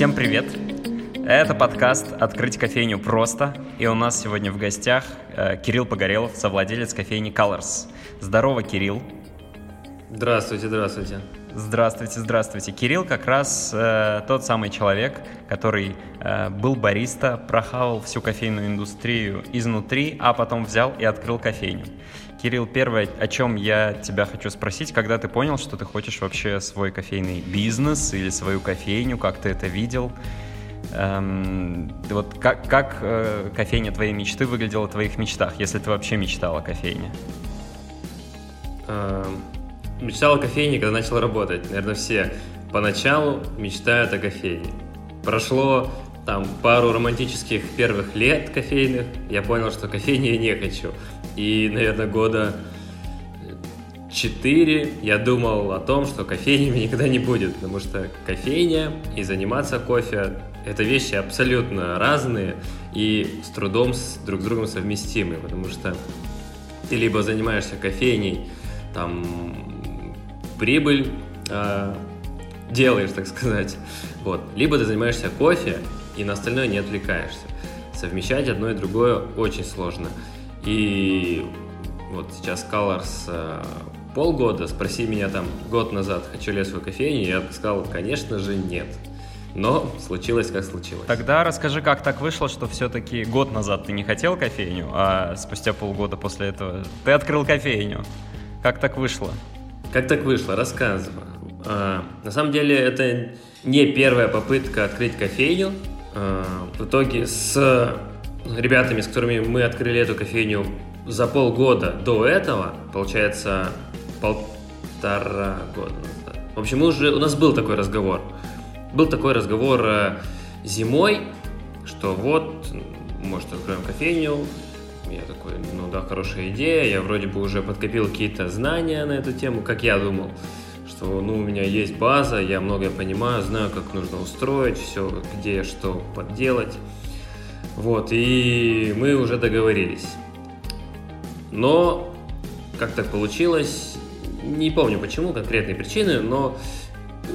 Всем привет! Это подкаст «Открыть кофейню просто», и у нас сегодня в гостях э, Кирилл Погорелов, совладелец кофейни Colors. Здорово, Кирилл! Здравствуйте, здравствуйте! Здравствуйте, здравствуйте. Кирилл как раз э, тот самый человек, который э, был бариста, прохавал всю кофейную индустрию изнутри, а потом взял и открыл кофейню. Кирилл, первое, о чем я тебя хочу спросить, когда ты понял, что ты хочешь вообще свой кофейный бизнес или свою кофейню, как ты это видел? Эм, вот как, как э, кофейня твоей мечты выглядела в твоих мечтах, если ты вообще мечтал о кофейне? Эм, мечтал о кофейне, когда начал работать. Наверное, все поначалу мечтают о кофейне. Прошло там пару романтических первых лет кофейных, я понял, что кофейни я не хочу. И, наверное, года четыре я думал о том, что кофейнями никогда не будет, потому что кофейня и заниматься кофе – это вещи абсолютно разные и с трудом с друг с другом совместимы, потому что ты либо занимаешься кофейней, там прибыль э, делаешь, так сказать, вот, либо ты занимаешься кофе и на остальное не отвлекаешься. Совмещать одно и другое очень сложно. И вот сейчас Colors э, полгода, спроси меня там год назад, хочу ли я свою кофейню, я сказал, конечно же, нет. Но случилось, как случилось. Тогда расскажи, как так вышло, что все-таки год назад ты не хотел кофейню, а спустя полгода после этого ты открыл кофейню. Как так вышло? Как так вышло? Рассказываю. А, на самом деле это не первая попытка открыть кофейню. А, в итоге с ребятами, с которыми мы открыли эту кофейню за полгода до этого, получается, полтора года. В общем, мы уже, у нас был такой разговор. Был такой разговор э, зимой, что вот, может, откроем кофейню. Я такой, ну да, хорошая идея. Я вроде бы уже подкопил какие-то знания на эту тему, как я думал что ну, у меня есть база, я многое понимаю, знаю, как нужно устроить все, где что подделать. Вот, и мы уже договорились. Но, как так получилось, не помню почему, конкретные причины, но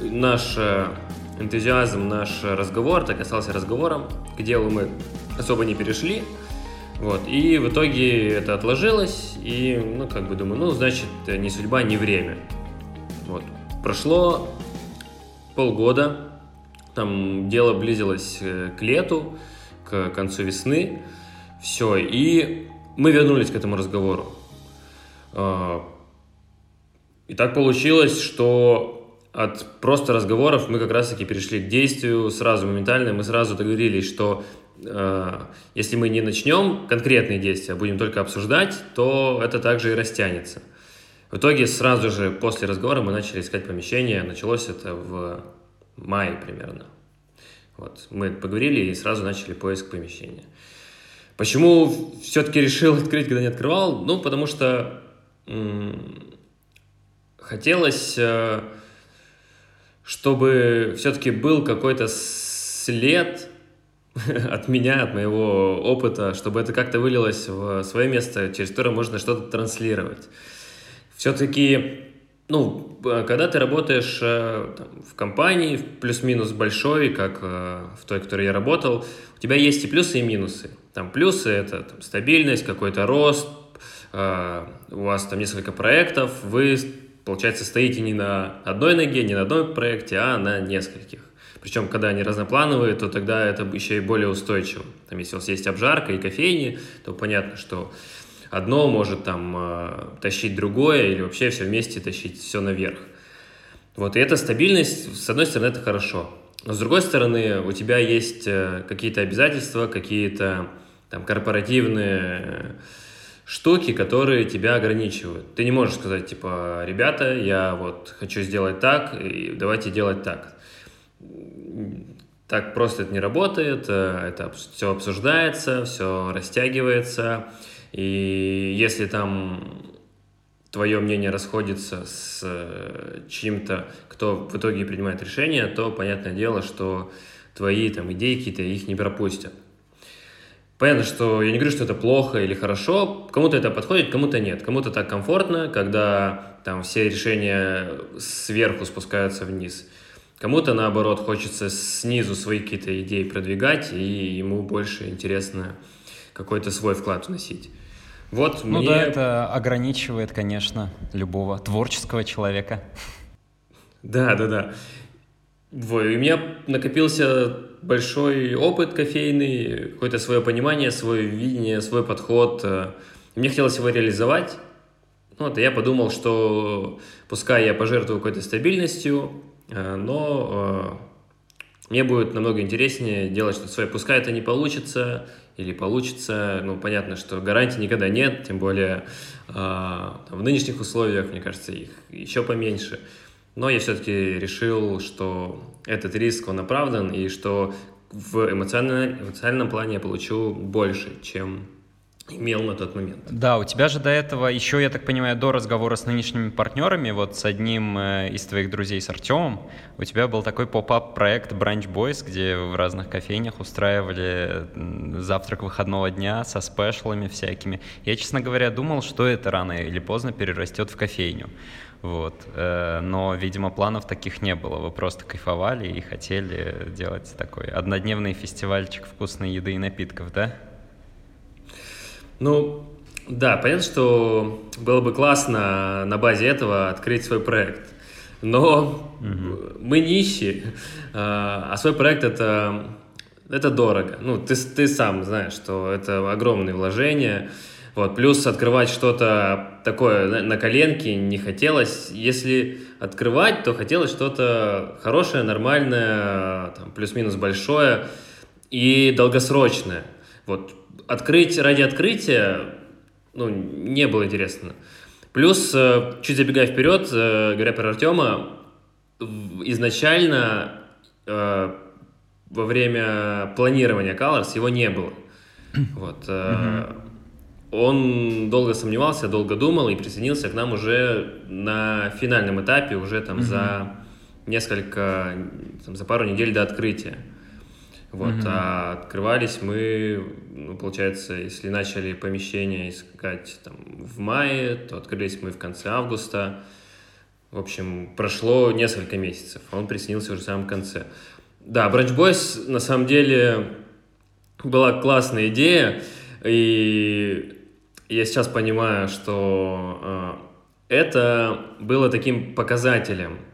наш э, энтузиазм, наш разговор, так остался разговором, к делу мы особо не перешли, вот, и в итоге это отложилось, и, ну, как бы думаю, ну, значит, не судьба, не время. Вот, прошло полгода, там дело близилось э, к лету, к концу весны. Все, и мы вернулись к этому разговору. А, и так получилось, что от просто разговоров мы как раз-таки перешли к действию сразу, моментально. Мы сразу договорились, что если мы не начнем конкретные действия, а будем только обсуждать, то это также и растянется. В итоге сразу же после разговора мы начали искать помещение. Началось это в мае примерно. Вот. Мы поговорили и сразу начали поиск помещения. Почему все-таки решил открыть, когда не открывал? Ну, потому что хотелось, э, чтобы все-таки был какой-то след от меня, от моего опыта, чтобы это как-то вылилось в свое место, через которое можно что-то транслировать. Все-таки ну, когда ты работаешь э, там, в компании, плюс-минус большой, как э, в той, в которой я работал, у тебя есть и плюсы, и минусы. Там плюсы – это там, стабильность, какой-то рост, э, у вас там несколько проектов, вы, получается, стоите не на одной ноге, не на одном проекте, а на нескольких. Причем, когда они разноплановые, то тогда это еще и более устойчиво. Там, если у вас есть обжарка и кофейни, то понятно, что одно может там э, тащить другое или вообще все вместе тащить все наверх. Вот, и эта стабильность, с одной стороны, это хорошо. Но с другой стороны, у тебя есть э, какие-то обязательства, какие-то там корпоративные штуки, которые тебя ограничивают. Ты не можешь сказать, типа, ребята, я вот хочу сделать так, и давайте делать так. Так просто это не работает, э, это все обсуждается, все растягивается, и если там твое мнение расходится с э, чьим-то, кто в итоге принимает решение, то понятное дело, что твои там идеи какие-то их не пропустят. Понятно, что я не говорю, что это плохо или хорошо, кому-то это подходит, кому-то нет. Кому-то так комфортно, когда там все решения сверху спускаются вниз. Кому-то, наоборот, хочется снизу свои какие-то идеи продвигать, и ему больше интересно какой-то свой вклад вносить. Вот ну мне... да, это ограничивает, конечно, любого творческого человека. Да, да, да. У меня накопился большой опыт кофейный, какое-то свое понимание, свое видение, свой подход. Мне хотелось его реализовать. Вот, и я подумал, что пускай я пожертвую какой-то стабильностью, но э, мне будет намного интереснее делать что-то свое. Пускай это не получится или получится, ну, понятно, что гарантий никогда нет, тем более э, в нынешних условиях, мне кажется, их еще поменьше. Но я все-таки решил, что этот риск, он оправдан, и что в эмоциональном, эмоциональном плане я получу больше, чем имел на тот момент. Да, у тебя же до этого еще, я так понимаю, до разговора с нынешними партнерами, вот с одним э, из твоих друзей, с Артемом, у тебя был такой поп-ап проект Brunch Boys, где в разных кофейнях устраивали завтрак выходного дня со спешлами всякими. Я, честно говоря, думал, что это рано или поздно перерастет в кофейню. Вот. Э, но, видимо, планов таких не было. Вы просто кайфовали и хотели делать такой однодневный фестивальчик вкусной еды и напитков, да? Ну, да, понятно, что было бы классно на базе этого открыть свой проект. Но угу. мы нищие, а, а свой проект это, это дорого. Ну, ты, ты сам знаешь, что это огромные вложения. Вот, плюс открывать что-то такое на, на коленке не хотелось. Если открывать, то хотелось что-то хорошее, нормальное, там, плюс-минус большое и долгосрочное. Вот, открыть ради открытия, ну, не было интересно. Плюс, э, чуть забегая вперед, э, говоря про Артема, изначально э, во время планирования Colors его не было. Вот. Он долго сомневался, долго думал и присоединился к нам уже на финальном этапе, уже там за несколько, там, за пару недель до открытия. Вот, mm-hmm. а открывались мы, ну, получается, если начали помещение искать там, в мае, то открылись мы в конце августа. В общем, прошло несколько месяцев, а он присоединился уже в самом конце. Да, Branch Boys на самом деле была классная идея, и я сейчас понимаю, что э, это было таким показателем –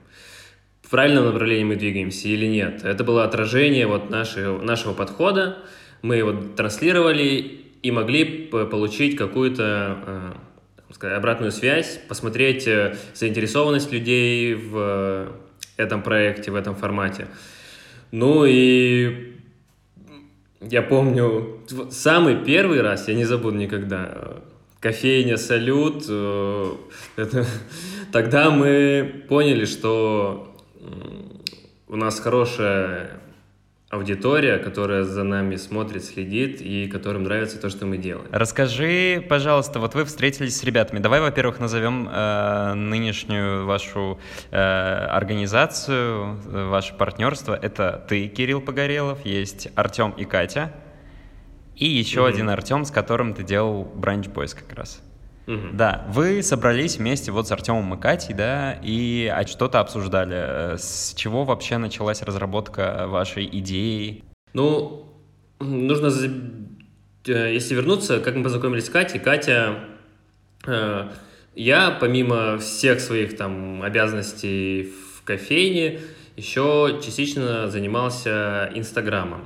правильном направлении мы двигаемся или нет. Это было отражение вот нашего, нашего подхода, мы его транслировали и могли получить какую-то э, обратную связь, посмотреть э, заинтересованность людей в этом проекте, в этом формате. Ну и я помню, самый первый раз, я не забуду никогда, кофейня «Салют», э, это, тогда мы поняли, что у нас хорошая аудитория, которая за нами смотрит, следит и которым нравится то, что мы делаем. Расскажи, пожалуйста, вот вы встретились с ребятами. Давай, во-первых, назовем э, нынешнюю вашу э, организацию, ваше партнерство. Это ты, Кирилл Погорелов, есть Артем и Катя, и еще mm-hmm. один Артем, с которым ты делал Branch Boys как раз. Угу. Да, вы собрались вместе вот с Артемом и Катей, да, и что-то обсуждали. С чего вообще началась разработка вашей идеи? Ну, нужно, э, если вернуться, как мы познакомились с Катей, Катя, э, я помимо всех своих там обязанностей в кофейне, еще частично занимался Инстаграмом.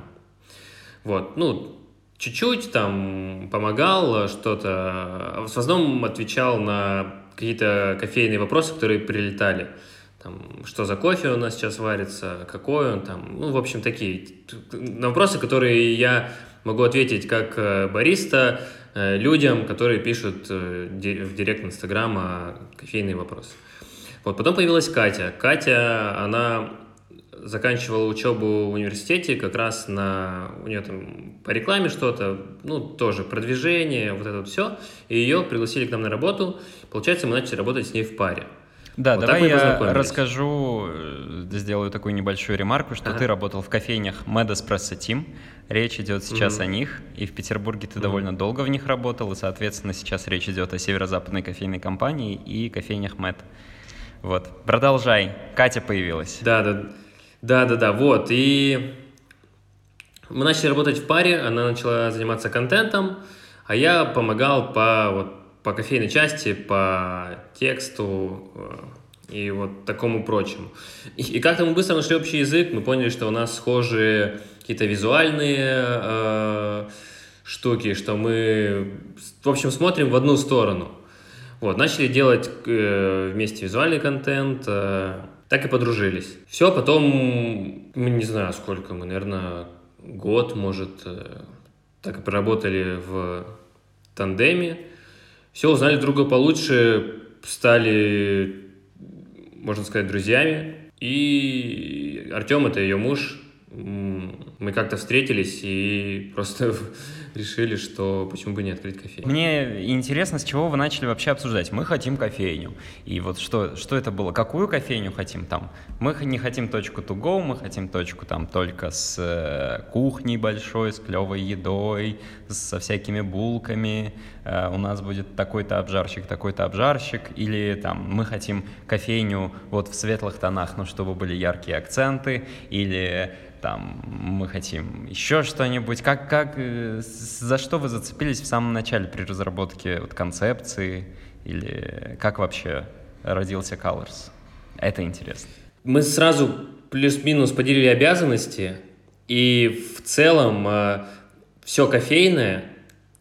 Вот, ну, чуть-чуть там помогал что-то, в основном отвечал на какие-то кофейные вопросы, которые прилетали. Там, что за кофе у нас сейчас варится, какой он там, ну, в общем, такие на вопросы, которые я могу ответить как э, бариста э, людям, которые пишут э, в директ Инстаграма кофейные вопросы. Вот, потом появилась Катя. Катя, она заканчивала учебу в университете как раз на... У нее там по рекламе что-то, ну, тоже продвижение, вот это вот все. И ее пригласили к нам на работу. Получается, мы начали работать с ней в паре. Да, вот давай я расскажу, э, сделаю такую небольшую ремарку, что ага. ты работал в кофейнях Mad Espresso Team. Речь идет сейчас угу. о них, и в Петербурге ты угу. довольно долго в них работал, и, соответственно, сейчас речь идет о северо-западной кофейной компании и кофейнях Mad. Вот, продолжай. Катя появилась. Да, да. Да-да-да, вот, и мы начали работать в паре, она начала заниматься контентом, а я помогал по, вот, по кофейной части, по тексту э, и вот такому прочему. И, и как-то мы быстро нашли общий язык, мы поняли, что у нас схожие какие-то визуальные э, штуки, что мы, в общем, смотрим в одну сторону. Вот, начали делать э, вместе визуальный контент, э, так и подружились. Все, потом, мы не знаю, сколько мы, наверное, год, может, э, так и проработали в тандеме. Все, узнали друга получше, стали, можно сказать, друзьями. И Артем, это ее муж, мы как-то встретились и просто решили, что почему бы не открыть кофейню. Мне интересно, с чего вы начали вообще обсуждать. Мы хотим кофейню. И вот что, что это было? Какую кофейню хотим там? Мы не хотим точку to go, мы хотим точку там только с э, кухней большой, с клевой едой, со всякими булками. Э, у нас будет такой-то обжарщик, такой-то обжарщик. Или там мы хотим кофейню вот в светлых тонах, но чтобы были яркие акценты. Или там мы хотим еще что-нибудь. Как, как, э, за что вы зацепились в самом начале при разработке вот, концепции или как вообще родился Colors? Это интересно. Мы сразу плюс-минус поделили обязанности, и в целом э, все кофейное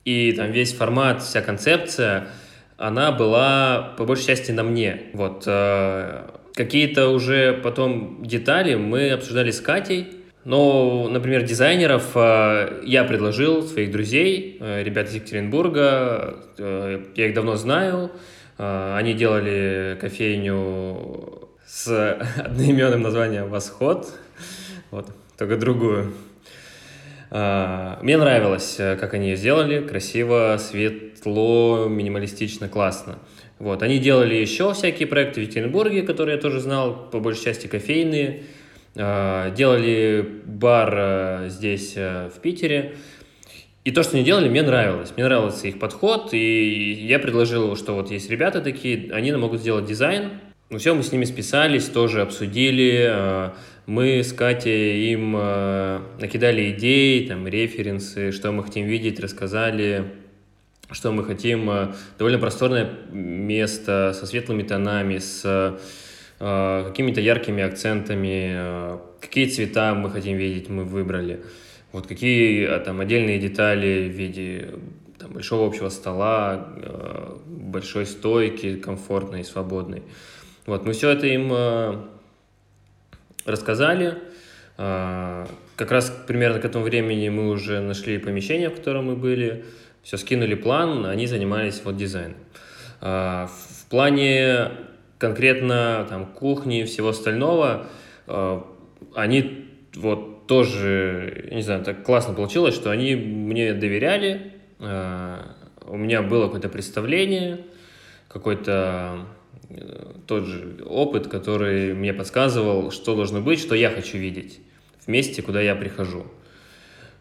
и там весь формат, вся концепция, она была по большей части на мне. Вот э, какие-то уже потом детали мы обсуждали с Катей, но, например, дизайнеров э, я предложил, своих друзей, э, ребят из Екатеринбурга, э, я их давно знаю, они делали кофейню с одноименным названием «Восход», вот, только другую. Мне нравилось, как они ее сделали, красиво, светло, минималистично, классно. Вот, они делали еще всякие проекты в Екатеринбурге, которые я тоже знал, по большей части кофейные, делали бар э, здесь, э, в Питере. И то, что они делали, мне нравилось. Мне нравился их подход, и я предложил, что вот есть ребята такие, они могут сделать дизайн. Ну все, мы с ними списались, тоже обсудили. Мы с Катей им накидали идеи, там, референсы, что мы хотим видеть, рассказали, что мы хотим. Довольно просторное место со светлыми тонами, с Э, какими-то яркими акцентами, э, какие цвета мы хотим видеть, мы выбрали. Вот какие э, там отдельные детали в виде там, большого общего стола, большой стойки, комфортной, свободной. Вот, мы все это им рассказали. Как раз примерно к этому времени мы уже нашли помещение, в котором мы были, все скинули план, они занимались вот дизайном. В плане конкретно там кухни и всего остального, э, они вот тоже, не знаю, так классно получилось, что они мне доверяли, э, у меня было какое-то представление, какой-то э, тот же опыт, который мне подсказывал, что должно быть, что я хочу видеть в месте, куда я прихожу.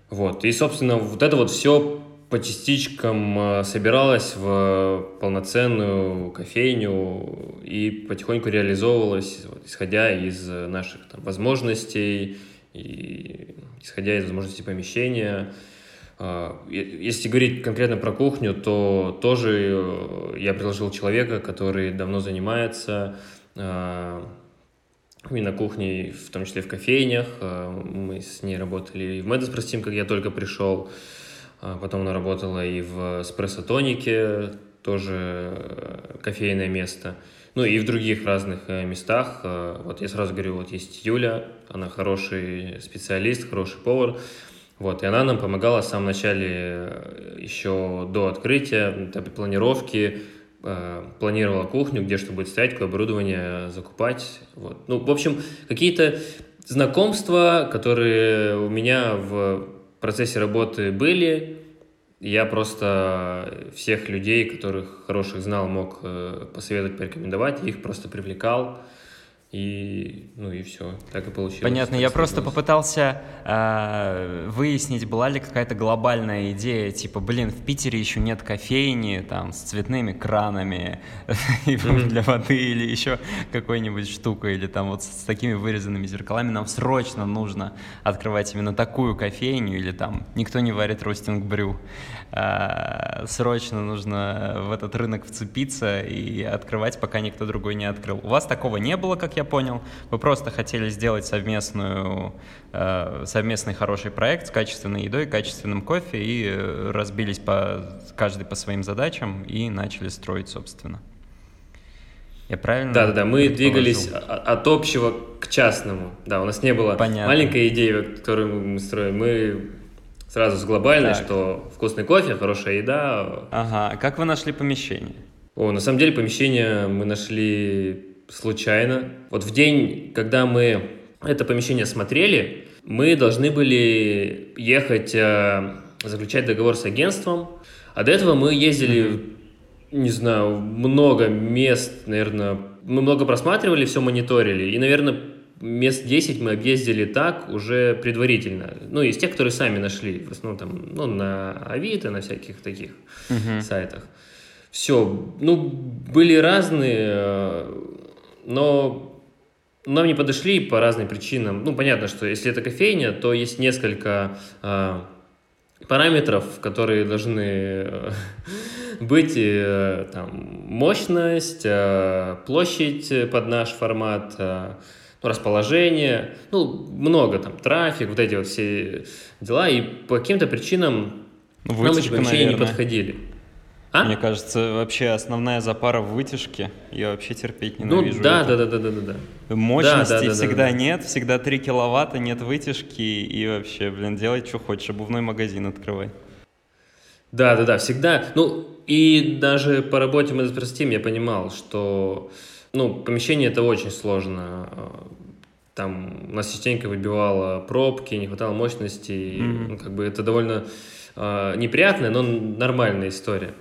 Вот. И, собственно, вот это вот все по частичкам э, собиралась в полноценную кофейню и потихоньку реализовывалась, исходя из наших там, возможностей и исходя из возможностей помещения. А, если говорить конкретно про кухню, то тоже э, я предложил человека, который давно занимается именно кухней, в том числе в кофейнях. Мы с ней работали и в Мэддес, простим, как я только пришел. А потом она работала и в эспрессо-тонике, тоже э, кофейное место. Ну и в других разных э, местах. Э, вот я сразу говорю, вот есть Юля, она хороший специалист, хороший повар. Вот, и она нам помогала в самом начале, еще до открытия, этапе планировки, планировала кухню, где что будет стоять, какое оборудование закупать. Вот. Ну, в общем, какие-то знакомства, которые у меня в процессе работы были. Я просто всех людей, которых хороших знал, мог э, посоветовать, порекомендовать, их просто привлекал. И, ну и все, так и получилось. Понятно, я просто попытался э, выяснить, была ли какая-то глобальная идея, типа, блин, в Питере еще нет кофейни, там, с цветными кранами для воды или еще какой-нибудь штукой, или там вот с такими вырезанными зеркалами, нам срочно нужно открывать именно такую кофейню, или там никто не варит ростинг брю, э, срочно нужно в этот рынок вцепиться и открывать, пока никто другой не открыл. У вас такого не было, как я понял. Вы просто хотели сделать совместную, э, совместный хороший проект с качественной едой, качественным кофе и э, разбились по, каждый по своим задачам и начали строить, собственно. Я правильно? Да, да, да. Мы двигались от общего к частному. Да, у нас не было Понятно. маленькой идеи, которую мы строим. Мы сразу с глобальной, так. что вкусный кофе, хорошая еда. Ага. А как вы нашли помещение? О, на самом деле помещение мы нашли случайно. Вот в день, когда мы это помещение смотрели, мы должны были ехать э, заключать договор с агентством, а до этого мы ездили, не знаю, много мест, наверное, мы много просматривали, все мониторили, и, наверное, мест 10 мы объездили так уже предварительно. Ну, из тех, которые сами нашли, в основном там, ну, на Авито, на всяких таких uh-huh. сайтах. Все, ну, были разные э, но нам не подошли по разным причинам. Ну, понятно, что если это кофейня, то есть несколько э, параметров, которые должны э, быть. Э, там, мощность, э, площадь под наш формат, э, ну, расположение, ну, много там, трафик, вот эти вот все дела. И по каким-то причинам Вытяжка, нам эти помещения не подходили. А? Мне кажется, вообще основная запара в вытяжке. Я вообще терпеть ну ненавижу. Ну, да, это. да, да, да, да, да. Мощности да, да, да, всегда да, да. нет, всегда 3 киловатта, нет вытяжки и вообще, блин, делай, что хочешь, обувной магазин открывай. Да, да, да, всегда. Ну, и даже по работе мы простим, я понимал, что, ну, помещение это очень сложно. Там у нас частенько выбивало пробки, не хватало мощности. Mm-hmm. Ну, как бы это довольно э, неприятная, но нормальная история.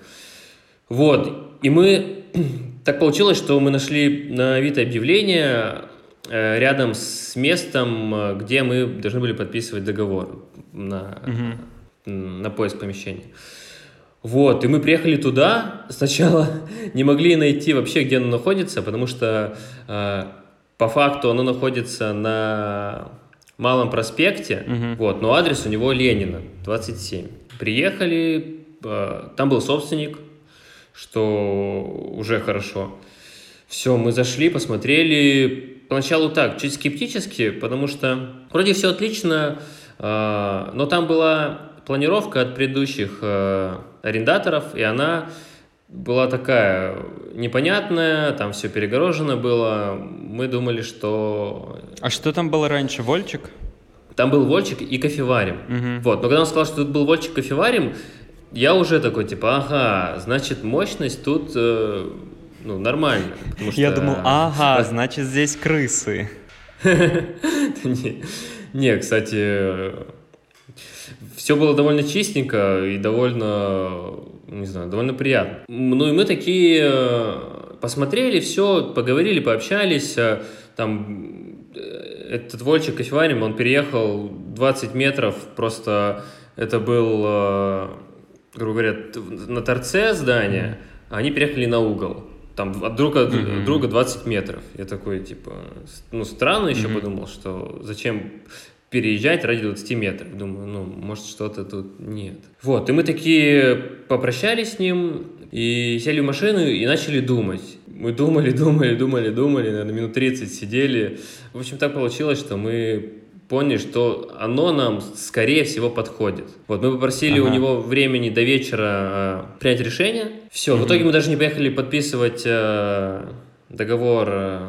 Вот, и мы, так получилось, что мы нашли на Авито объявление э, рядом с местом, э, где мы должны были подписывать договор на, угу. на поиск помещения. Вот, и мы приехали туда, сначала не могли найти вообще, где оно находится, потому что э, по факту оно находится на Малом проспекте, угу. вот, но адрес у него Ленина, 27. Приехали, э, там был собственник, что уже хорошо. Все, мы зашли, посмотрели. Поначалу так, чуть скептически, потому что вроде все отлично, э, но там была планировка от предыдущих э, арендаторов, и она была такая непонятная, там все перегорожено было. Мы думали, что... А что там было раньше, Вольчик? Там был Вольчик и кофеварим. Угу. Вот, но когда он сказал, что тут был Вольчик и кофеварим, я уже такой, типа, ага, значит, мощность тут, э, ну, нормально. Что... Я думал, ага, значит, здесь крысы. Не, кстати, все было довольно чистенько и довольно, не знаю, довольно приятно. Ну и мы такие э, посмотрели все, поговорили, пообщались, э, там этот Вольчик кофеварим, он переехал 20 метров, просто это был грубо говоря, на торце здания, а они переехали на угол. Там от друга, mm-hmm. друга 20 метров. Я такой, типа, ну, странно еще mm-hmm. подумал, что зачем переезжать ради 20 метров. Думаю, ну, может, что-то тут нет. Вот, и мы такие попрощались с ним, и сели в машину и начали думать. Мы думали, думали, думали, думали, наверное, минут 30 сидели. В общем, так получилось, что мы поняли, что оно нам, скорее всего, подходит. Вот мы попросили ага. у него времени до вечера э, принять решение. Все, угу. в итоге мы даже не поехали подписывать э, договор э,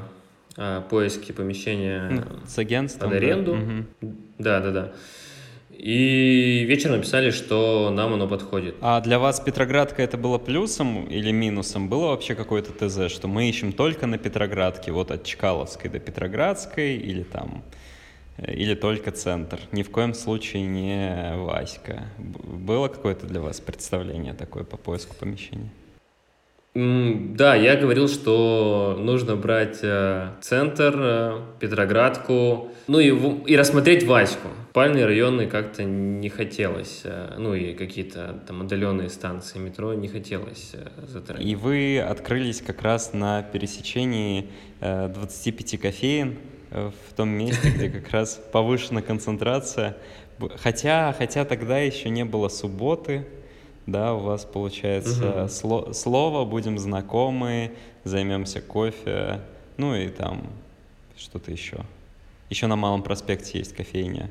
о поиске помещения ну, с агентством, под аренду. Да. Угу. да, да, да. И вечером написали, что нам оно подходит. А для вас Петроградка это было плюсом или минусом? Было вообще какое-то ТЗ, что мы ищем только на Петроградке, вот от Чкаловской до Петроградской или там или только центр. Ни в коем случае не Васька. Было какое-то для вас представление такое по поиску помещения? Да, я говорил, что нужно брать э, центр, э, Петроградку, ну и, и рассмотреть Ваську. Спальные районы как-то не хотелось, э, ну и какие-то там отдаленные станции метро не хотелось затрагивать. И вы открылись как раз на пересечении 25 кофеин в том месте, где как раз повышена концентрация. Хотя, хотя тогда еще не было субботы, да, у вас получается угу. сло слово, будем знакомы, займемся кофе, ну и там что-то еще. Еще на Малом проспекте есть кофейня.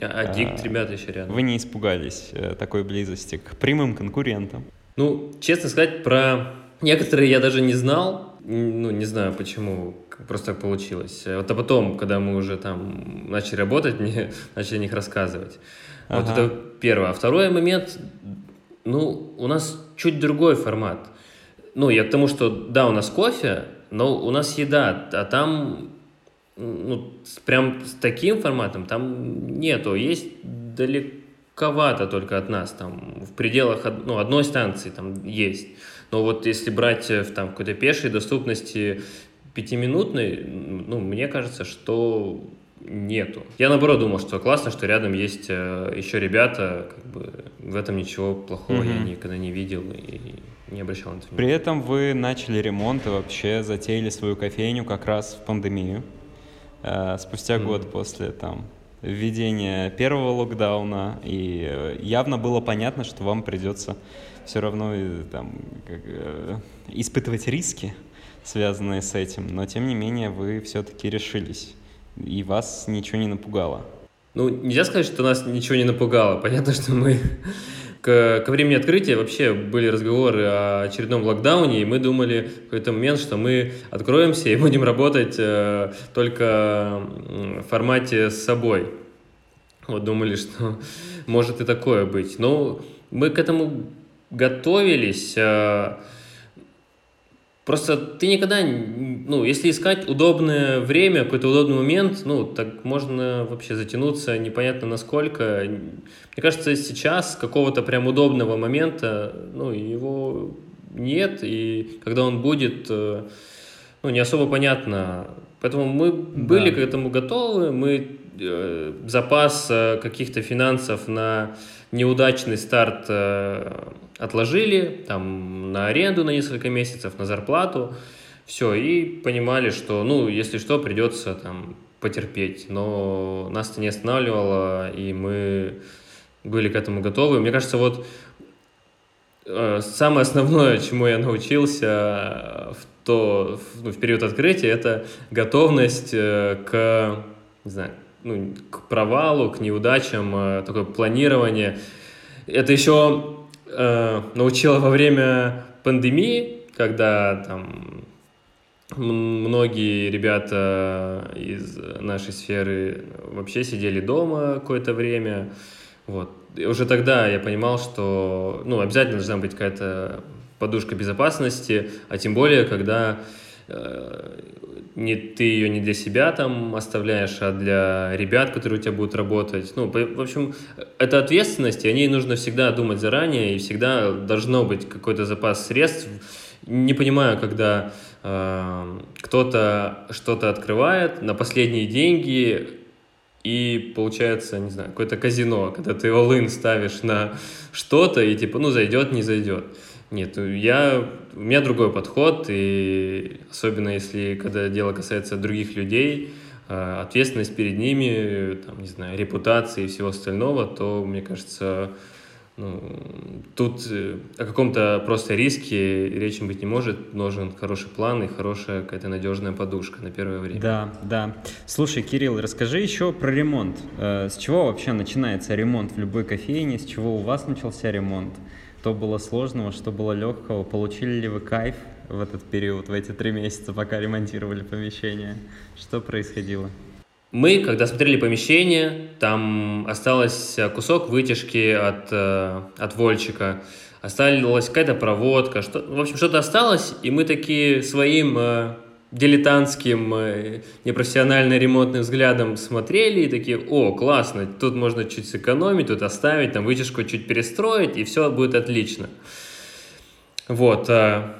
А, а Дикт, ребята, еще рядом. Вы не испугались э, такой близости к прямым конкурентам? Ну, честно сказать, про некоторые я даже не знал. Ну, не знаю почему, просто так получилось. Вот а потом, когда мы уже там начали работать, мне начали о них рассказывать. Ага. Вот это первое. А второй момент, ну, у нас чуть другой формат. Ну, я к тому, что да, у нас кофе, но у нас еда, а там ну, прям с таким форматом там нету. Есть далековато только от нас, там в пределах ну, одной станции там есть. Но вот если брать в там какой-то пешей доступности пятиминутной, ну, мне кажется, что нету. Я наоборот думал, что классно, что рядом есть э, еще ребята, как бы в этом ничего плохого mm-hmm. я никогда не видел и не обращал на это внимания. При этом вы начали ремонт и вообще затеяли свою кофейню как раз в пандемию. Э, спустя mm-hmm. год после там введения первого локдауна, и э, явно было понятно, что вам придется все равно там, как, испытывать риски, связанные с этим, но тем не менее вы все-таки решились и вас ничего не напугало? Ну, нельзя сказать, что нас ничего не напугало. Понятно, что мы к, ко времени открытия вообще были разговоры о очередном локдауне, и мы думали в какой-то момент, что мы откроемся и будем работать э, только в формате с собой. Вот думали, что может и такое быть. Но мы к этому готовились. Э, Просто ты никогда, ну, если искать удобное время, какой-то удобный момент, ну, так можно вообще затянуться непонятно насколько. Мне кажется, сейчас какого-то прям удобного момента, ну, его нет, и когда он будет, э, ну, не особо понятно. Поэтому мы были да. к этому готовы, мы э, запас э, каких-то финансов на неудачный старт э, отложили, там, на аренду на несколько месяцев, на зарплату, все, и понимали, что, ну, если что, придется там потерпеть, но нас это не останавливало, и мы были к этому готовы. Мне кажется, вот э, самое основное, чему я научился в, то, в, ну, в период открытия, это готовность э, к, не знаю, ну, к провалу, к неудачам, э, такое планирование. Это еще э, научила во время пандемии, когда там многие ребята из нашей сферы вообще сидели дома какое-то время. Вот. И уже тогда я понимал, что ну, обязательно должна быть какая-то подушка безопасности, а тем более, когда э, не, ты ее не для себя там оставляешь, а для ребят, которые у тебя будут работать. Ну, в общем, это ответственность, и о ней нужно всегда думать заранее, и всегда должно быть какой-то запас средств. Не понимаю, когда э, кто-то что-то открывает на последние деньги, и получается, не знаю, какое-то казино, когда ты all ставишь на что-то, и типа, ну, зайдет, не зайдет. Нет, я, у меня другой подход, и особенно если, когда дело касается других людей, э, ответственность перед ними, там, не знаю, репутации и всего остального, то, мне кажется, ну, тут э, о каком-то просто риске речи быть не может. Нужен хороший план и хорошая какая-то надежная подушка на первое время. Да, да. Слушай, Кирилл, расскажи еще про ремонт. Э, с чего вообще начинается ремонт в любой кофейне? С чего у вас начался ремонт? Что было сложного, что было легкого? Получили ли вы кайф в этот период, в эти три месяца, пока ремонтировали помещение? Что происходило? Мы, когда смотрели помещение, там остался кусок вытяжки от, э, от вольчика, осталась какая-то проводка, что, в общем, что-то осталось, и мы такие своим э, дилетантским, э, непрофессионально ремонтным взглядом смотрели и такие, о, классно, тут можно чуть сэкономить, тут оставить, там вытяжку чуть перестроить, и все будет отлично. Вот. Э,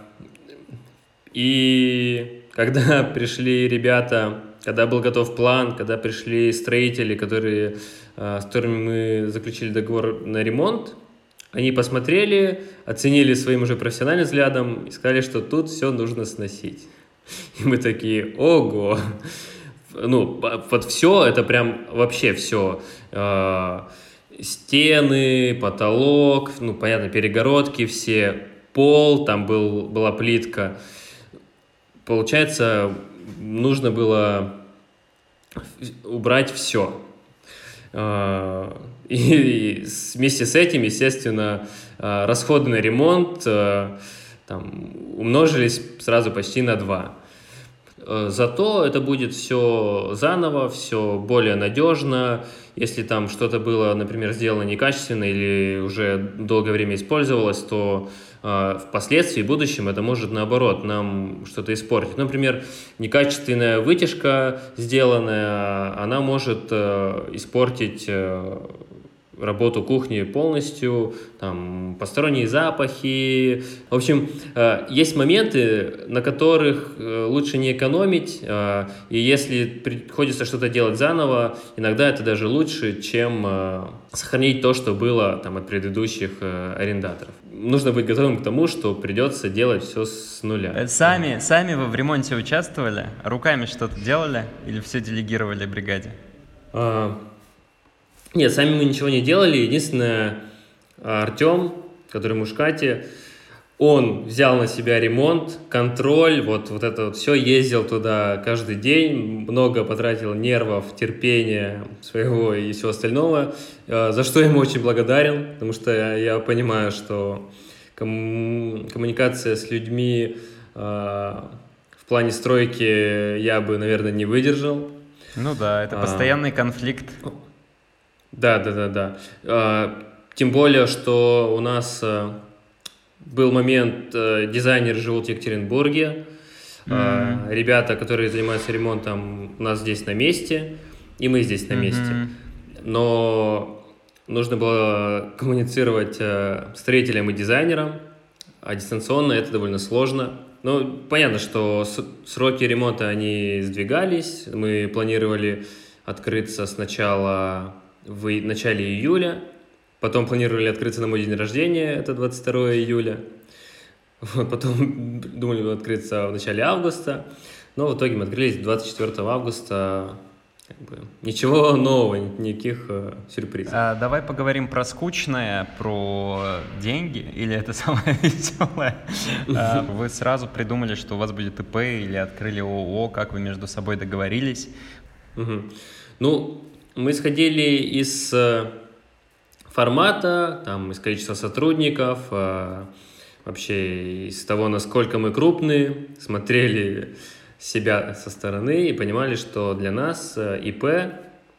И когда пришли ребята, когда был готов план, когда пришли строители, которые, с которыми мы заключили договор на ремонт, они посмотрели, оценили своим уже профессиональным взглядом и сказали, что тут все нужно сносить. И мы такие, ого! Ну, вот все, это прям вообще все. А, стены, потолок, ну, понятно, перегородки все, пол, там был, была плитка. Получается, нужно было убрать все. А, и вместе с этим, естественно, а, расходы на ремонт там, умножились сразу почти на два. Зато это будет все заново, все более надежно. Если там что-то было, например, сделано некачественно или уже долгое время использовалось, то а, впоследствии, в будущем, это может, наоборот, нам что-то испортить. Например, некачественная вытяжка сделанная, она может э, испортить э, работу кухни полностью, там, посторонние запахи. В общем, э, есть моменты, на которых э, лучше не экономить, э, и если приходится что-то делать заново, иногда это даже лучше, чем сохранить то, что было там, от предыдущих арендаторов. Нужно быть готовым к тому, что придется делать все с нуля. Сами, сами вы в ремонте участвовали? Руками что-то делали или все делегировали бригаде? А, нет, сами мы ничего не делали. Единственное, Артем, который Мушкати, он взял на себя ремонт, контроль, вот, вот это вот все, ездил туда каждый день, много потратил нервов, терпения своего и всего остального, э, за что ему очень благодарен, потому что я, я понимаю, что ком- коммуникация с людьми э, в плане стройки я бы, наверное, не выдержал. Ну да, это а. постоянный а, конфликт. Да, да, да, да. А, тем более, что у нас а, был момент, а, дизайнеры живут в Екатеринбурге, mm-hmm. ребята, которые занимаются ремонтом, у нас здесь на месте, и мы здесь на месте. Mm-hmm. Но нужно было коммуницировать строителям и дизайнерам, а дистанционно это довольно сложно. Ну, понятно, что сроки ремонта, они сдвигались. Мы планировали открыться сначала в начале июля. Потом планировали открыться на мой день рождения, это 22 июля. Вот, потом думали открыться в начале августа. Но в итоге мы открылись 24 августа. Как бы, ничего нового, никаких э, сюрпризов. А, давай поговорим про скучное, про деньги, или это самое веселое. А, вы сразу придумали, что у вас будет ИП или открыли ООО, как вы между собой договорились? Угу. Ну, мы исходили из э, формата, там, из количества сотрудников, э, вообще из того, насколько мы крупные, смотрели себя со стороны и понимали, что для нас э, ИП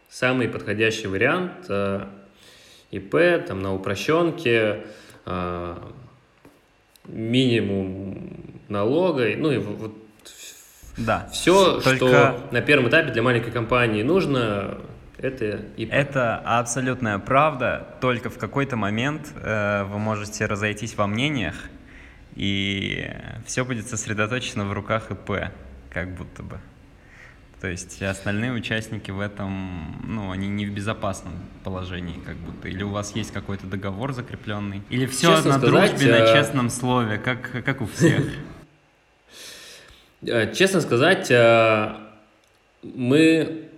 самый подходящий вариант. ИП там на упрощенке, минимум налога, ну и вот да. все, Только... что на первом этапе для маленькой компании нужно, это ИП. Это абсолютная правда, только в какой-то момент э, вы можете разойтись во мнениях, и все будет сосредоточено в руках ИП, как будто бы. То есть остальные участники в этом, ну, они не в безопасном положении, как будто. Или у вас есть какой-то договор закрепленный, или все Честно на сказать, дружбе, а... на честном слове, как, как у всех. Э, честно сказать, э, мы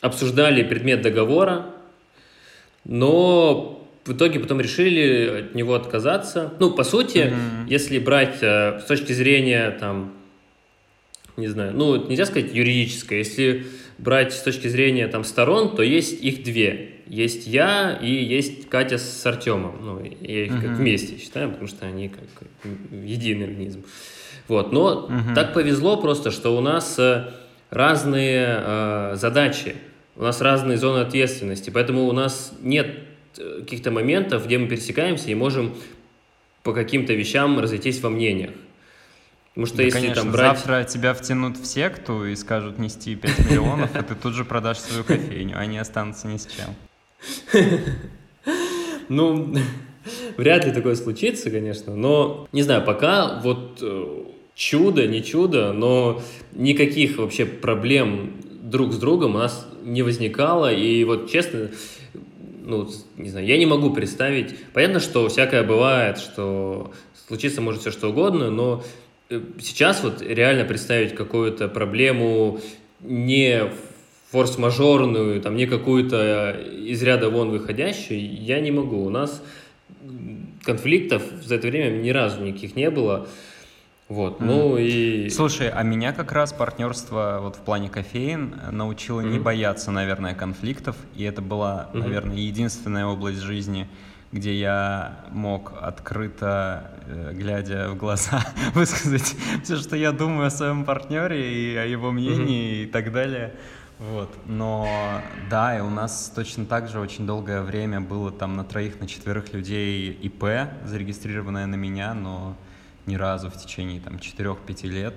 обсуждали предмет договора, но в итоге потом решили от него отказаться. Ну, по сути, mm-hmm. если брать э, с точки зрения, там, не знаю, ну, нельзя сказать юридическое, если брать с точки зрения там сторон, то есть их две. Есть я и есть Катя с Артемом. Ну, я их mm-hmm. как вместе считаю, потому что они как единый организм. Вот, но mm-hmm. так повезло просто, что у нас э, разные э, задачи. У нас разные зоны ответственности, поэтому у нас нет э, каких-то моментов, где мы пересекаемся и можем по каким-то вещам разойтись во мнениях. Потому что да, если конечно, там брать... завтра тебя втянут в секту и скажут нести 5 миллионов, и ты тут же продашь свою кофейню, они останутся ни с чем. Ну, вряд ли такое случится, конечно, но, не знаю, пока вот, э, чудо, не чудо, но никаких вообще проблем друг с другом у нас не возникало. И вот честно, ну, не знаю, я не могу представить. Понятно, что всякое бывает, что случиться может все что угодно, но э, сейчас вот реально представить какую-то проблему не форс-мажорную, там, не какую-то из ряда вон выходящую, я не могу. У нас конфликтов за это время ни разу никаких не было. Вот, mm. ну и... Слушай, а меня как раз партнерство вот в плане кофеин научило mm. не бояться, наверное, конфликтов, и это была, mm-hmm. наверное, единственная область жизни, где я мог открыто, э, глядя в глаза, высказать все, что я думаю о своем партнере и о его мнении mm-hmm. и так далее. Вот, но да, и у нас точно так же очень долгое время было там на троих, на четверых людей ИП, зарегистрированное на меня, но ни разу в течение там 4-5 лет,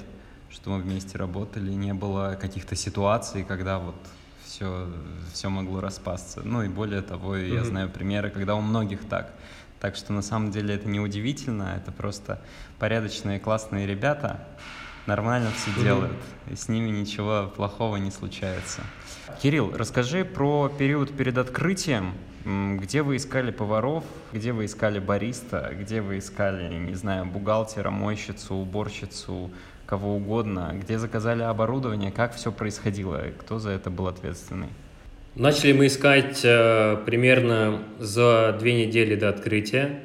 что мы вместе работали, не было каких-то ситуаций, когда вот все, все могло распасться. Ну и более того, mm-hmm. я знаю примеры, когда у многих так. Так что на самом деле это не удивительно, это просто порядочные, классные ребята, нормально все mm-hmm. делают, и с ними ничего плохого не случается. Кирилл, расскажи про период перед открытием, где вы искали поваров, где вы искали бариста, где вы искали, не знаю, бухгалтера, мойщицу, уборщицу, кого угодно, где заказали оборудование, как все происходило, кто за это был ответственный? Начали мы искать э, примерно за две недели до открытия.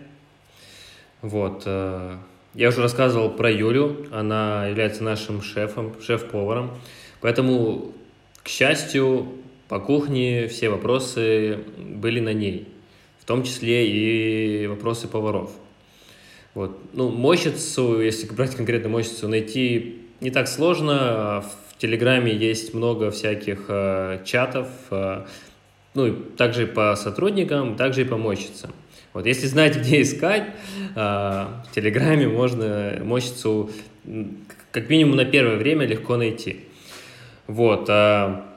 Вот. Э, я уже рассказывал про Юлю, она является нашим шефом, шеф-поваром. Поэтому, к счастью, по кухне все вопросы были на ней, в том числе и вопросы поваров. Вот. Ну, мощицу, если брать конкретно мощицу, найти не так сложно. В Телеграме есть много всяких э, чатов, э, ну, и также по сотрудникам, также и по мощицам. Вот, если знать, где искать, э, в Телеграме можно мощицу как минимум на первое время легко найти. Вот. Э,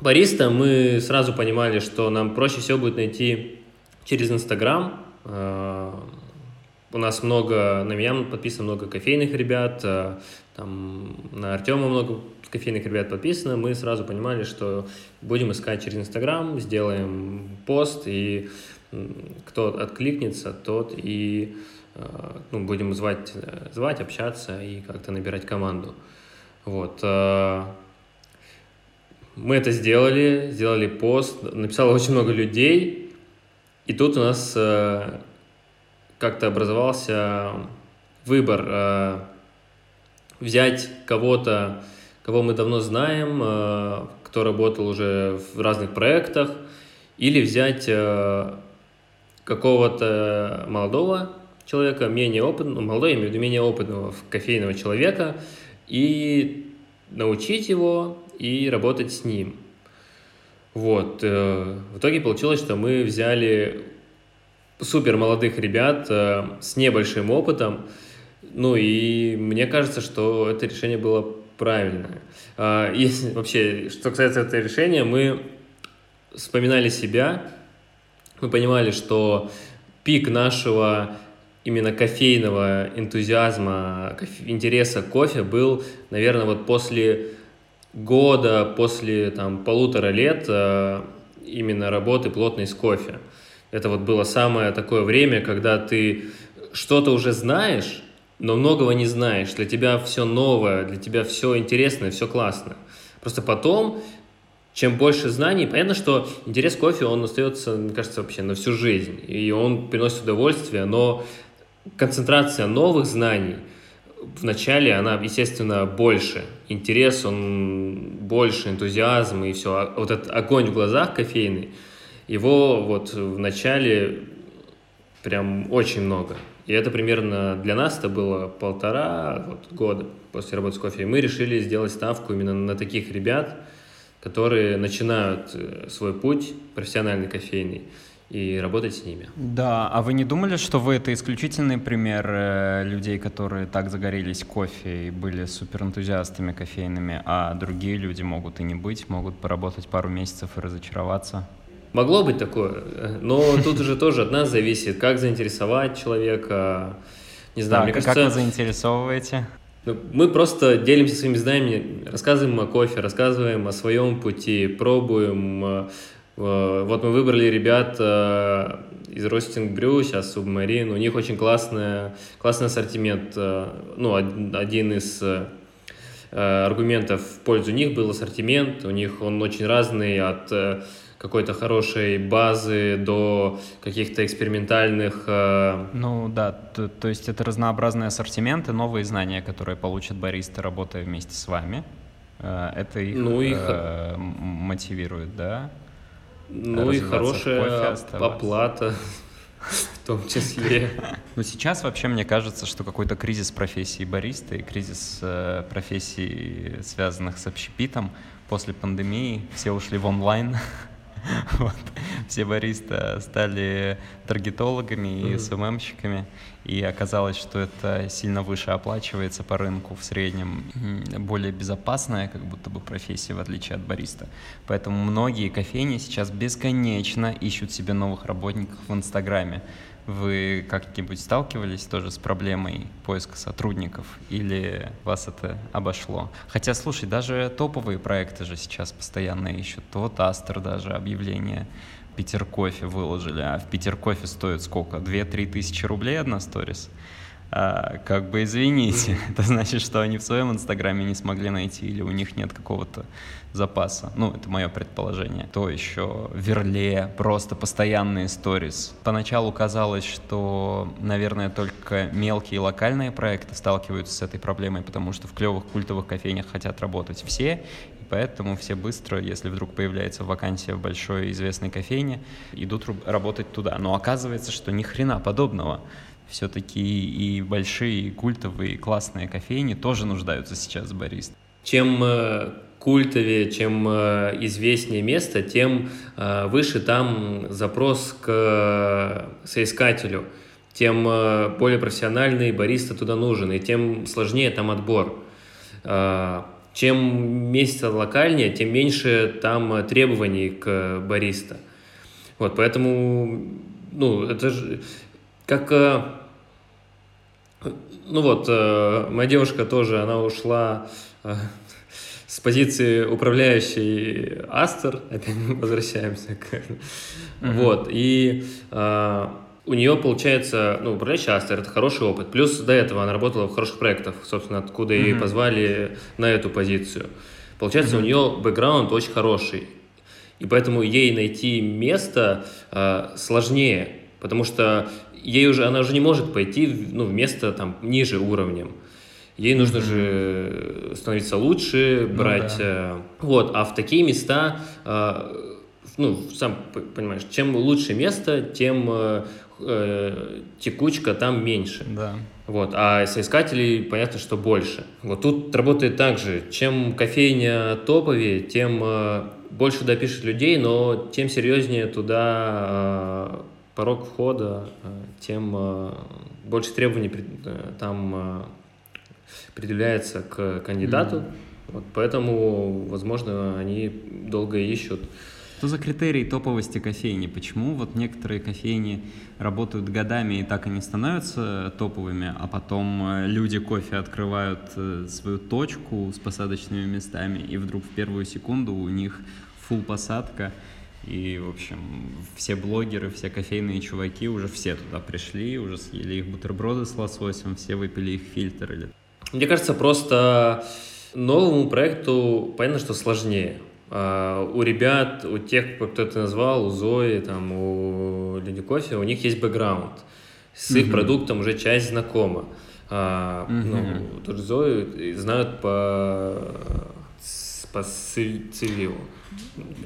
бариста мы сразу понимали, что нам проще всего будет найти через Инстаграм. Э, у нас много, на меня подписано много кофейных ребят, э, там на Артема много кофейных ребят подписано. Мы сразу понимали, что будем искать через Инстаграм, сделаем пост, и кто откликнется, тот и э, ну, будем звать, звать, общаться и как-то набирать команду. Вот. Мы это сделали, сделали пост, написало очень много людей, и тут у нас э, как-то образовался выбор э, взять кого-то, кого мы давно знаем, э, кто работал уже в разных проектах, или взять э, какого-то молодого человека, менее опытного, ну, молодой, я имею в виду менее опытного кофейного человека, и научить его и работать с ним. Вот. Э, в итоге получилось, что мы взяли супер молодых ребят э, с небольшим опытом, ну и мне кажется, что это решение было правильное. А, если вообще, что касается этого решения, мы вспоминали себя, мы понимали, что пик нашего именно кофейного энтузиазма, интереса к кофе был, наверное, вот после года, после там, полутора лет э, именно работы плотной с кофе. Это вот было самое такое время, когда ты что-то уже знаешь, но многого не знаешь. Для тебя все новое, для тебя все интересное, все классно. Просто потом, чем больше знаний, понятно, что интерес к кофе, он остается, мне кажется, вообще на всю жизнь. И он приносит удовольствие, но концентрация новых знаний – в начале она, естественно, больше. Интерес, он больше, энтузиазм и все. А вот этот огонь в глазах кофейный, его вот в начале прям очень много. И это примерно для нас это было полтора вот, года после работы с кофе. И мы решили сделать ставку именно на таких ребят, которые начинают э, свой путь профессиональный кофейный и работать с ними. Да, а вы не думали, что вы это исключительный пример э, людей, которые так загорелись кофе и были суперэнтузиастами кофейными, а другие люди могут и не быть, могут поработать пару месяцев и разочароваться? Могло быть такое, но тут уже тоже от нас зависит, как заинтересовать человека. Не знаю, мне кажется... Как вы заинтересовываете? Ну, мы просто делимся своими знаниями, рассказываем о кофе, рассказываем о своем пути, пробуем. Э, э, вот мы выбрали ребят э, из Roasting Brew, сейчас Submarine, у них очень классная, классный ассортимент. Ну, один из аргументов в пользу них был ассортимент, у них он очень разный от какой-то хорошей базы до каких-то экспериментальных... Э... Ну да, то, то есть это разнообразные ассортименты, новые знания, которые получат баристы, работая вместе с вами. Э, это их, ну, их... Э, мотивирует, да? Ну и хорошая оплата в том числе. Ну сейчас вообще мне кажется, что какой-то кризис профессии бариста и кризис э, профессий, связанных с общепитом после пандемии, все ушли в онлайн. вот. Все бариста стали таргетологами и СММщиками, и оказалось, что это сильно выше оплачивается по рынку в среднем, более безопасная как будто бы профессия, в отличие от бариста. Поэтому многие кофейни сейчас бесконечно ищут себе новых работников в Инстаграме. Вы как-нибудь сталкивались тоже с проблемой поиска сотрудников или вас это обошло? Хотя, слушай, даже топовые проекты же сейчас постоянно ищут. Вот Астер даже объявление Питер Кофе выложили, а в Питер Кофе стоит сколько? 2-3 тысячи рублей одна сторис? а, как бы извините, это значит, что они в своем инстаграме не смогли найти или у них нет какого-то запаса. Ну, это мое предположение. То еще Верле, просто постоянные сторис. Поначалу казалось, что, наверное, только мелкие локальные проекты сталкиваются с этой проблемой, потому что в клевых культовых кофейнях хотят работать все, поэтому все быстро, если вдруг появляется вакансия в большой известной кофейне, идут работать туда. Но оказывается, что ни хрена подобного все-таки и большие, и культовые, и классные кофейни тоже нуждаются сейчас в барист. Чем э, культовее, чем э, известнее место, тем э, выше там запрос к соискателю, тем более профессиональный бариста туда нужен, и тем сложнее там отбор. Чем место локальнее, тем меньше там требований к бариста. Вот, поэтому, ну, это же как ну вот, э, моя девушка тоже, она ушла э, с позиции управляющей Астер, опять мы возвращаемся к... Mm-hmm. Вот, и э, у нее получается, ну, управляющий Астер, это хороший опыт. Плюс до этого она работала в хороших проектах, собственно, откуда mm-hmm. ее позвали на эту позицию. Получается, mm-hmm. у нее бэкграунд очень хороший. И поэтому ей найти место э, сложнее, потому что ей уже, она уже не может пойти ну, в место там ниже уровнем. Ей нужно же становиться лучше, ну брать... Ну, да. Вот, а в такие места, э, ну, сам понимаешь, чем лучше место, тем э, э, текучка там меньше. Да. Вот, а соискателей понятно, что больше. Вот тут работает так же. Чем кофейня топовее, тем больше допишет людей, но тем серьезнее туда порог входа, э, тем э, больше требований э, там предъявляется к кандидату. Mm-hmm. Вот поэтому, возможно, они долго ищут. Что за критерий топовости кофейни? Почему вот некоторые кофейни работают годами и так и не становятся топовыми, а потом люди кофе открывают свою точку с посадочными местами, и вдруг в первую секунду у них фул посадка, и, в общем, все блогеры, все кофейные чуваки уже все туда пришли, уже съели их бутерброды с лососем, все выпили их фильтр. Или... Мне кажется, просто новому проекту понятно, что сложнее. Uh, у ребят, у тех, кто ты назвал, у Зои, там, у Леди Кофе, у них есть бэкграунд. С mm-hmm. их продуктом уже часть знакома. Uh, mm-hmm. ну, тот же Зою знают по, по Цивилу.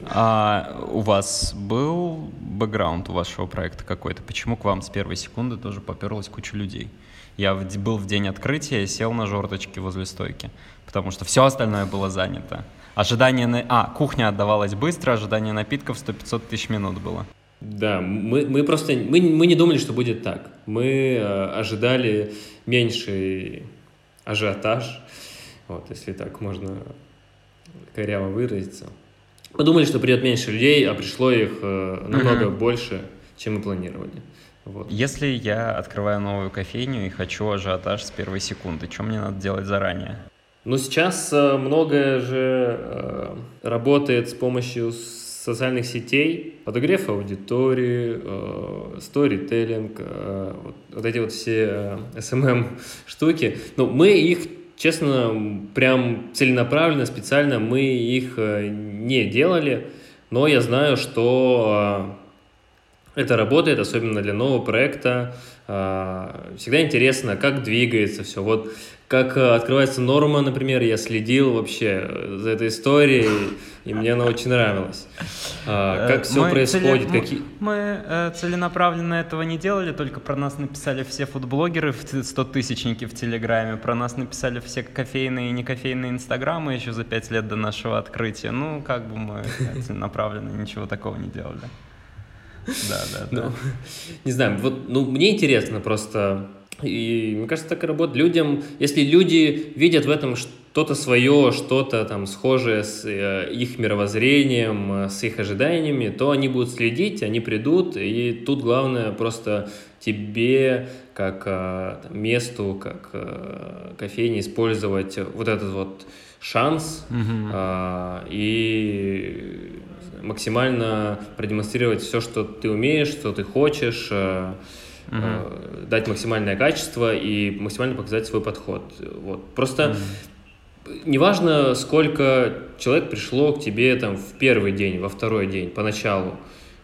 А у вас был бэкграунд у вашего проекта какой-то? Почему к вам с первой секунды тоже поперлась куча людей? Я был в день открытия, сел на жердочке возле стойки, потому что все остальное было занято. Ожидание на... А, кухня отдавалась быстро, ожидание напитков 100-500 тысяч минут было. Да, мы, мы просто мы, мы не думали, что будет так. Мы э, ожидали меньший ажиотаж, вот, если так можно коряво выразиться. Мы думали, что придет меньше людей, а пришло их э, намного mm-hmm. больше, чем мы планировали. Вот. Если я открываю новую кофейню и хочу ажиотаж с первой секунды, что мне надо делать заранее? Ну, сейчас э, многое же э, работает с помощью социальных сетей, подогрев аудитории, э, сторителлинг, вот, вот эти вот все э, SMM штуки. Ну, мы их, честно, прям целенаправленно, специально мы их не делали, но я знаю, что это работает, особенно для нового проекта. Э, всегда интересно, как двигается все. Вот как э, открывается норма, например, я следил вообще за этой историей, и мне она очень нравилась. А, как все мы происходит, цели... какие... Мы э, целенаправленно этого не делали, только про нас написали все фудблогеры, 100-тысячники в Телеграме, про нас написали все кофейные и некофейные инстаграмы еще за пять лет до нашего открытия. Ну, как бы мы целенаправленно ничего такого не делали. Да, да, да. Не знаю, вот, ну, мне интересно просто и мне кажется, так и работает. Людям, если люди видят в этом что-то свое, что-то там схожее с э, их мировоззрением, э, с их ожиданиями, то они будут следить, они придут, и тут главное просто тебе как э, там, месту, как кофейне использовать вот этот вот шанс mm-hmm. а, и максимально продемонстрировать все, что ты умеешь, что ты хочешь, угу. дать максимальное качество и максимально показать свой подход. Вот. Просто угу. неважно, сколько человек пришло к тебе там в первый день, во второй день, поначалу.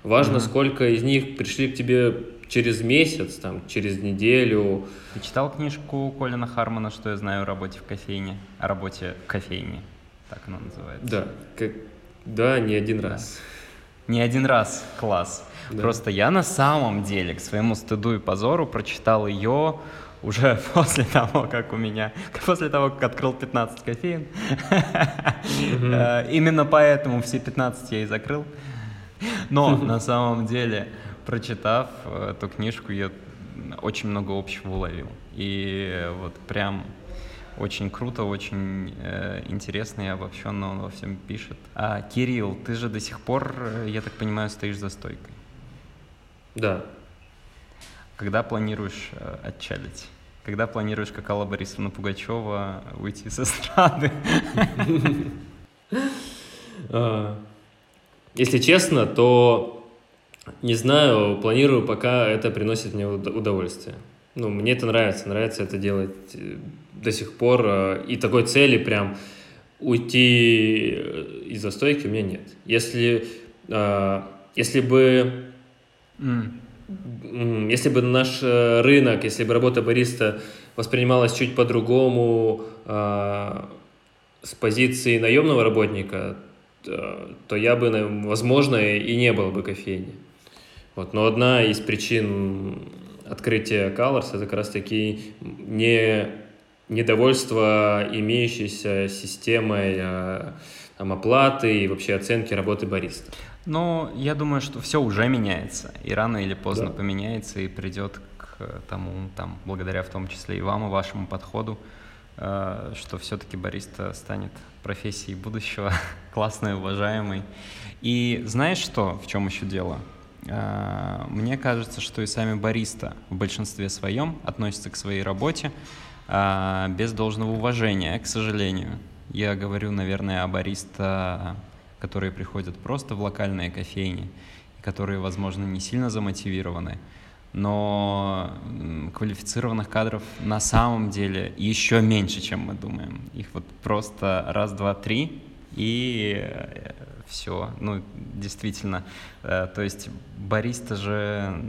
Важно, угу. сколько из них пришли к тебе через месяц, там, через неделю. Ты читал книжку Колина Хармона «Что я знаю о работе в кофейне», о работе в кофейне, так она называется. Да, как... да, не один да. раз. Не один раз, класс. Да. Просто я на самом деле, к своему стыду и позору, прочитал ее уже после того, как у меня, после того, как открыл 15 кофеин. Э, именно поэтому все 15 я и закрыл. Но на самом деле, прочитав эту книжку, я очень много общего уловил. И вот прям очень круто, очень э, интересно и обобщенно он во всем пишет. А Кирилл, ты же до сих пор, э, я так понимаю, стоишь за стойкой. Да. Когда планируешь э, отчалить? Когда планируешь, как Алла Борисовна Пугачева, уйти с эстрады? А, если честно, то не знаю, планирую, пока это приносит мне удовольствие. Ну, мне это нравится, нравится это делать э, до сих пор. Э, и такой цели прям уйти из застойки у меня нет. Если, если бы Mm. Если бы наш э, рынок, если бы работа бариста воспринималась чуть по-другому э, с позиции наемного работника, то, я бы, возможно, и не было бы кофейни. Вот. Но одна из причин открытия Colors это как раз-таки не недовольство имеющейся системой э, там, оплаты и вообще оценки работы бариста. Но я думаю, что все уже меняется, и рано или поздно да. поменяется и придет к тому, там, благодаря в том числе и вам, и вашему подходу, э, что все-таки бариста станет профессией будущего, классной, уважаемой. И знаешь что, в чем еще дело? Э, мне кажется, что и сами бариста в большинстве своем относятся к своей работе э, без должного уважения, к сожалению. Я говорю, наверное, о бариста которые приходят просто в локальные кофейни, которые, возможно, не сильно замотивированы, но квалифицированных кадров на самом деле еще меньше, чем мы думаем. Их вот просто раз, два, три, и э, все. Ну, действительно. Э, то есть бариста же,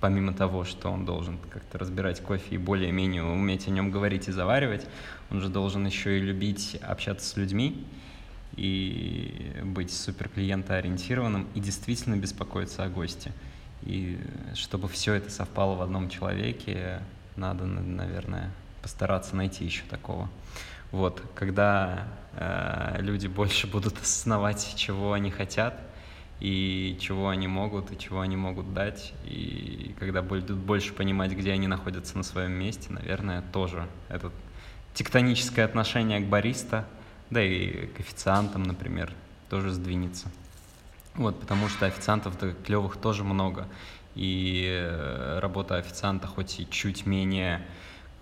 помимо того, что он должен как-то разбирать кофе и более-менее уметь о нем говорить и заваривать, он же должен еще и любить общаться с людьми, и быть супер клиентоориентированным и действительно беспокоиться о госте. И чтобы все это совпало в одном человеке, надо, наверное, постараться найти еще такого. Вот, когда люди больше будут осознавать, чего они хотят, и чего они могут, и чего они могут дать, и когда будут больше понимать, где они находятся на своем месте, наверное, тоже это тектоническое отношение к бариста – да и к официантам, например, тоже сдвинется. Вот, потому что официантов-то клевых тоже много. и э, работа официанта хоть и чуть менее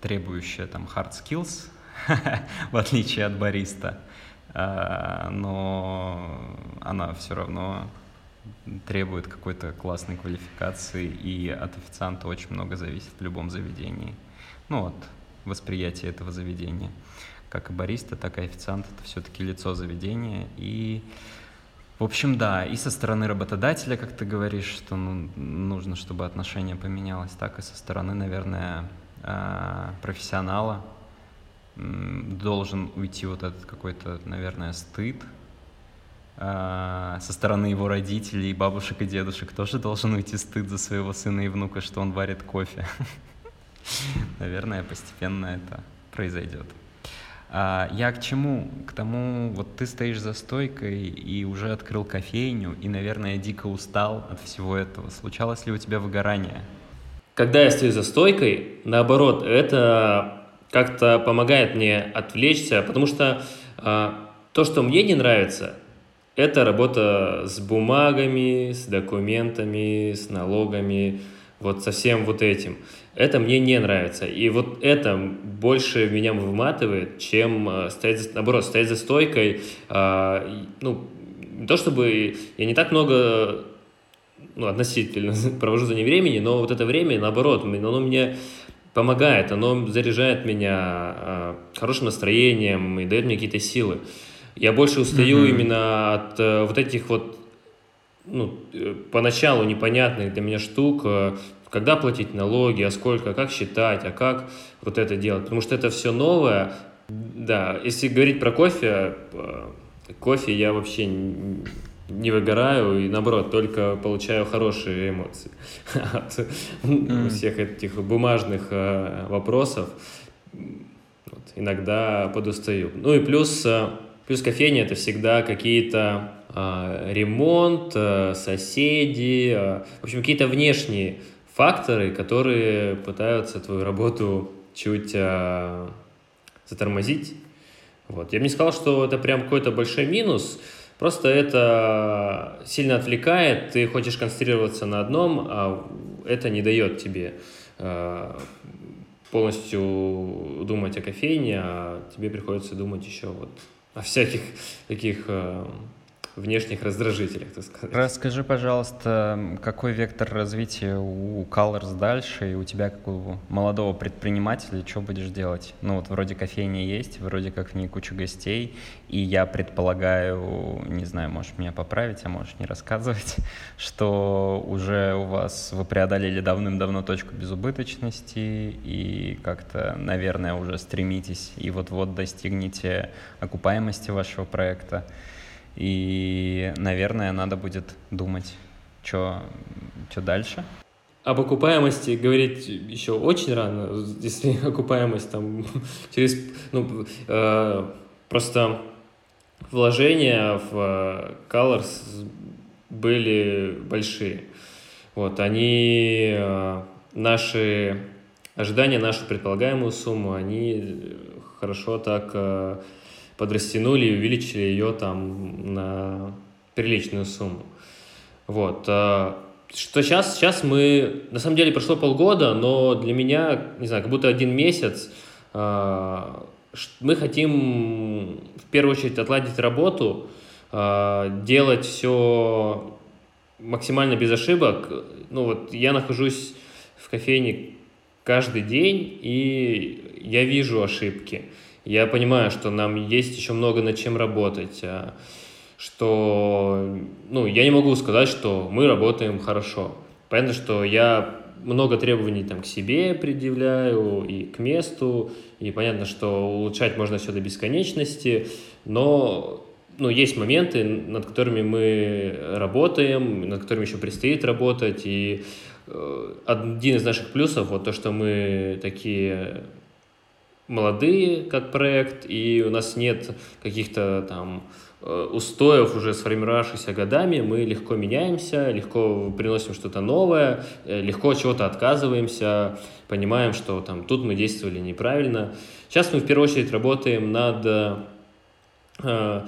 требующая там hard skills, в отличие от бариста, а, но она все равно требует какой-то классной квалификации, и от официанта очень много зависит в любом заведении. Ну, от восприятия этого заведения. Как и бариста, так и официант — это все-таки лицо заведения, и в общем, да, и со стороны работодателя, как ты говоришь, что ну, нужно, чтобы отношение поменялось, так и со стороны, наверное, а, профессионала должен уйти вот этот какой-то, наверное, стыд. А, со стороны его родителей, бабушек и дедушек тоже должен уйти стыд за своего сына и внука, что он варит кофе. Наверное, постепенно это произойдет. А, я к чему? К тому, вот ты стоишь за стойкой и уже открыл кофейню, и, наверное, дико устал от всего этого. Случалось ли у тебя выгорание? Когда я стою за стойкой, наоборот, это как-то помогает мне отвлечься, потому что э, то, что мне не нравится, это работа с бумагами, с документами, с налогами, вот со всем вот этим. Это мне не нравится. И вот это больше меня выматывает, чем э, стоять, наоборот, стоять за стойкой. Э, ну, не то чтобы я не так много ну, относительно провожу за ним времени, но вот это время, наоборот, оно мне помогает, оно заряжает меня э, хорошим настроением и дает мне какие-то силы. Я больше устаю mm-hmm. именно от э, вот этих вот ну, э, поначалу непонятных для меня штук, э, когда платить налоги, а сколько, как считать, а как вот это делать. Потому что это все новое. Да, если говорить про кофе, кофе я вообще не выгораю и наоборот только получаю хорошие эмоции от mm. всех этих бумажных вопросов. Вот, иногда подустаю. Ну и плюс, плюс кофейня это всегда какие-то а, ремонт, соседи, в общем, какие-то внешние факторы, которые пытаются твою работу чуть затормозить. Вот. Я бы не сказал, что это прям какой-то большой минус, просто это сильно отвлекает, ты хочешь концентрироваться на одном, а это не дает тебе полностью думать о кофейне, а тебе приходится думать еще вот о всяких таких внешних раздражителях, так сказать. Расскажи, пожалуйста, какой вектор развития у Colors дальше, и у тебя, как у молодого предпринимателя, что будешь делать? Ну вот вроде кофейня есть, вроде как в ней куча гостей, и я предполагаю, не знаю, можешь меня поправить, а можешь не рассказывать, что уже у вас вы преодолели давным-давно точку безубыточности и как-то, наверное, уже стремитесь и вот-вот достигнете окупаемости вашего проекта. И, наверное, надо будет думать, что дальше. Об окупаемости говорить еще очень рано, если окупаемость там через... Ну, э, просто вложения в э, Colors были большие. Вот, они э, наши ожидания, нашу предполагаемую сумму, они хорошо так э, подрастянули и увеличили ее там на приличную сумму. Вот. А, что сейчас? Сейчас мы... На самом деле прошло полгода, но для меня, не знаю, как будто один месяц. А, мы хотим в первую очередь отладить работу, а, делать все максимально без ошибок. Ну вот я нахожусь в кофейне каждый день, и я вижу ошибки. Я понимаю, что нам есть еще много над чем работать, а, что, ну, я не могу сказать, что мы работаем хорошо. Понятно, что я много требований там к себе предъявляю и к месту, и понятно, что улучшать можно все до бесконечности, но ну, есть моменты, над которыми мы работаем, над которыми еще предстоит работать, и э, один из наших плюсов, вот то, что мы такие молодые как проект, и у нас нет каких-то там э, устоев, уже сформировавшихся годами, мы легко меняемся, легко приносим что-то новое, э, легко от чего-то отказываемся, понимаем, что там тут мы действовали неправильно. Сейчас мы в первую очередь работаем над, э,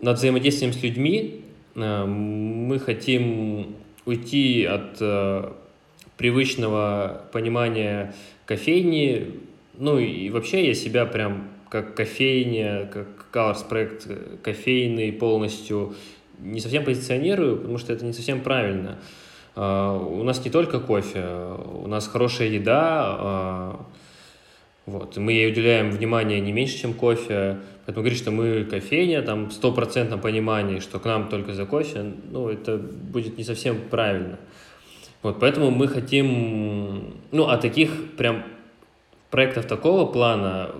над взаимодействием с людьми. Мы хотим уйти от привычного понимания кофейни, ну и вообще я себя прям как кофейня, как Colors проект кофейный полностью не совсем позиционирую, потому что это не совсем правильно. Uh, у нас не только кофе, у нас хорошая еда, uh, вот, мы ей уделяем внимание не меньше, чем кофе, поэтому говорить, что мы кофейня, там, стопроцентном понимании, что к нам только за кофе, ну, это будет не совсем правильно. Вот, поэтому мы хотим, ну, а таких прям проектов такого плана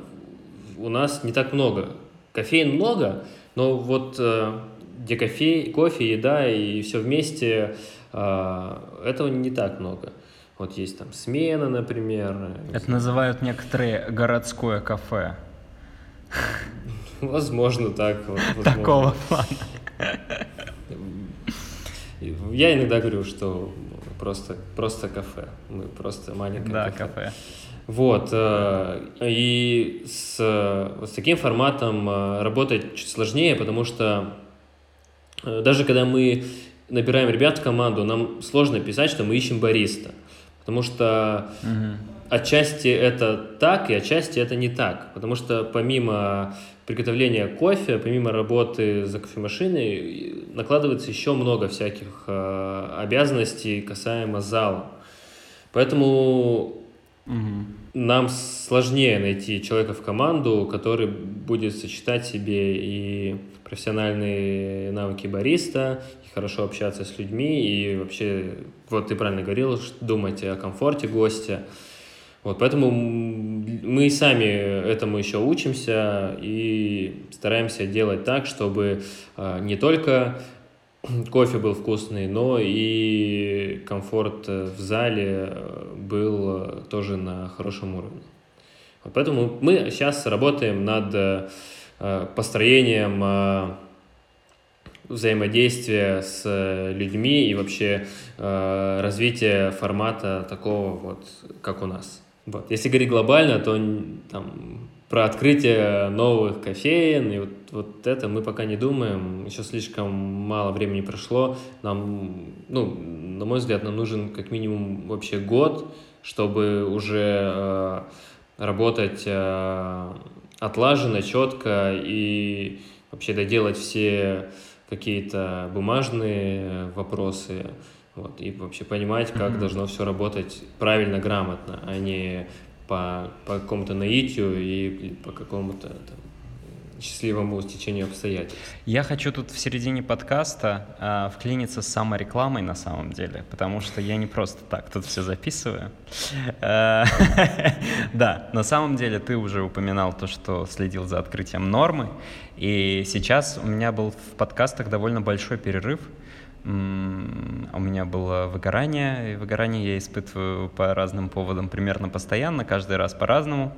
у нас не так много. Кофеин много, но вот э, где кофе, кофе, еда и все вместе, э, этого не так много. Вот есть там смена, например. Это называют некоторые городское кафе. Возможно, так. Возможно. Такого плана. Я иногда говорю, что просто, просто кафе. Мы просто маленькое да, кафе. кафе. Вот. Э, и с, с таким форматом э, работать чуть сложнее, потому что э, даже когда мы набираем ребят в команду, нам сложно писать, что мы ищем бариста. Потому что угу. отчасти это так, и отчасти это не так. Потому что помимо приготовления кофе, помимо работы за кофемашиной, накладывается еще много всяких э, обязанностей касаемо зала. Поэтому нам сложнее найти человека в команду, который будет сочетать себе и профессиональные навыки бариста, и хорошо общаться с людьми, и вообще, вот ты правильно говорил, думать о комфорте гостя. Вот, поэтому мы сами этому еще учимся и стараемся делать так, чтобы а, не только кофе был вкусный, но и комфорт в зале был тоже на хорошем уровне. Вот поэтому мы сейчас работаем над построением взаимодействия с людьми и вообще развития формата такого вот, как у нас. Вот. Если говорить глобально, то там, про открытие новых кофеин, и вот, вот это мы пока не думаем, еще слишком мало времени прошло. Нам, ну, на мой взгляд, нам нужен как минимум вообще год, чтобы уже э, работать э, отлаженно, четко и вообще доделать все какие-то бумажные вопросы, вот, и вообще понимать, как mm-hmm. должно все работать правильно, грамотно, а не по, по какому-то наитию и по какому-то там, счастливому стечению обстоятельств. Я хочу тут в середине подкаста э, вклиниться с саморекламой на самом деле, потому что я не просто так тут все записываю. Э, да, на самом деле ты уже упоминал то, что следил за открытием нормы, и сейчас у меня был в подкастах довольно большой перерыв, у меня было выгорание, и выгорание я испытываю по разным поводам примерно постоянно, каждый раз по-разному.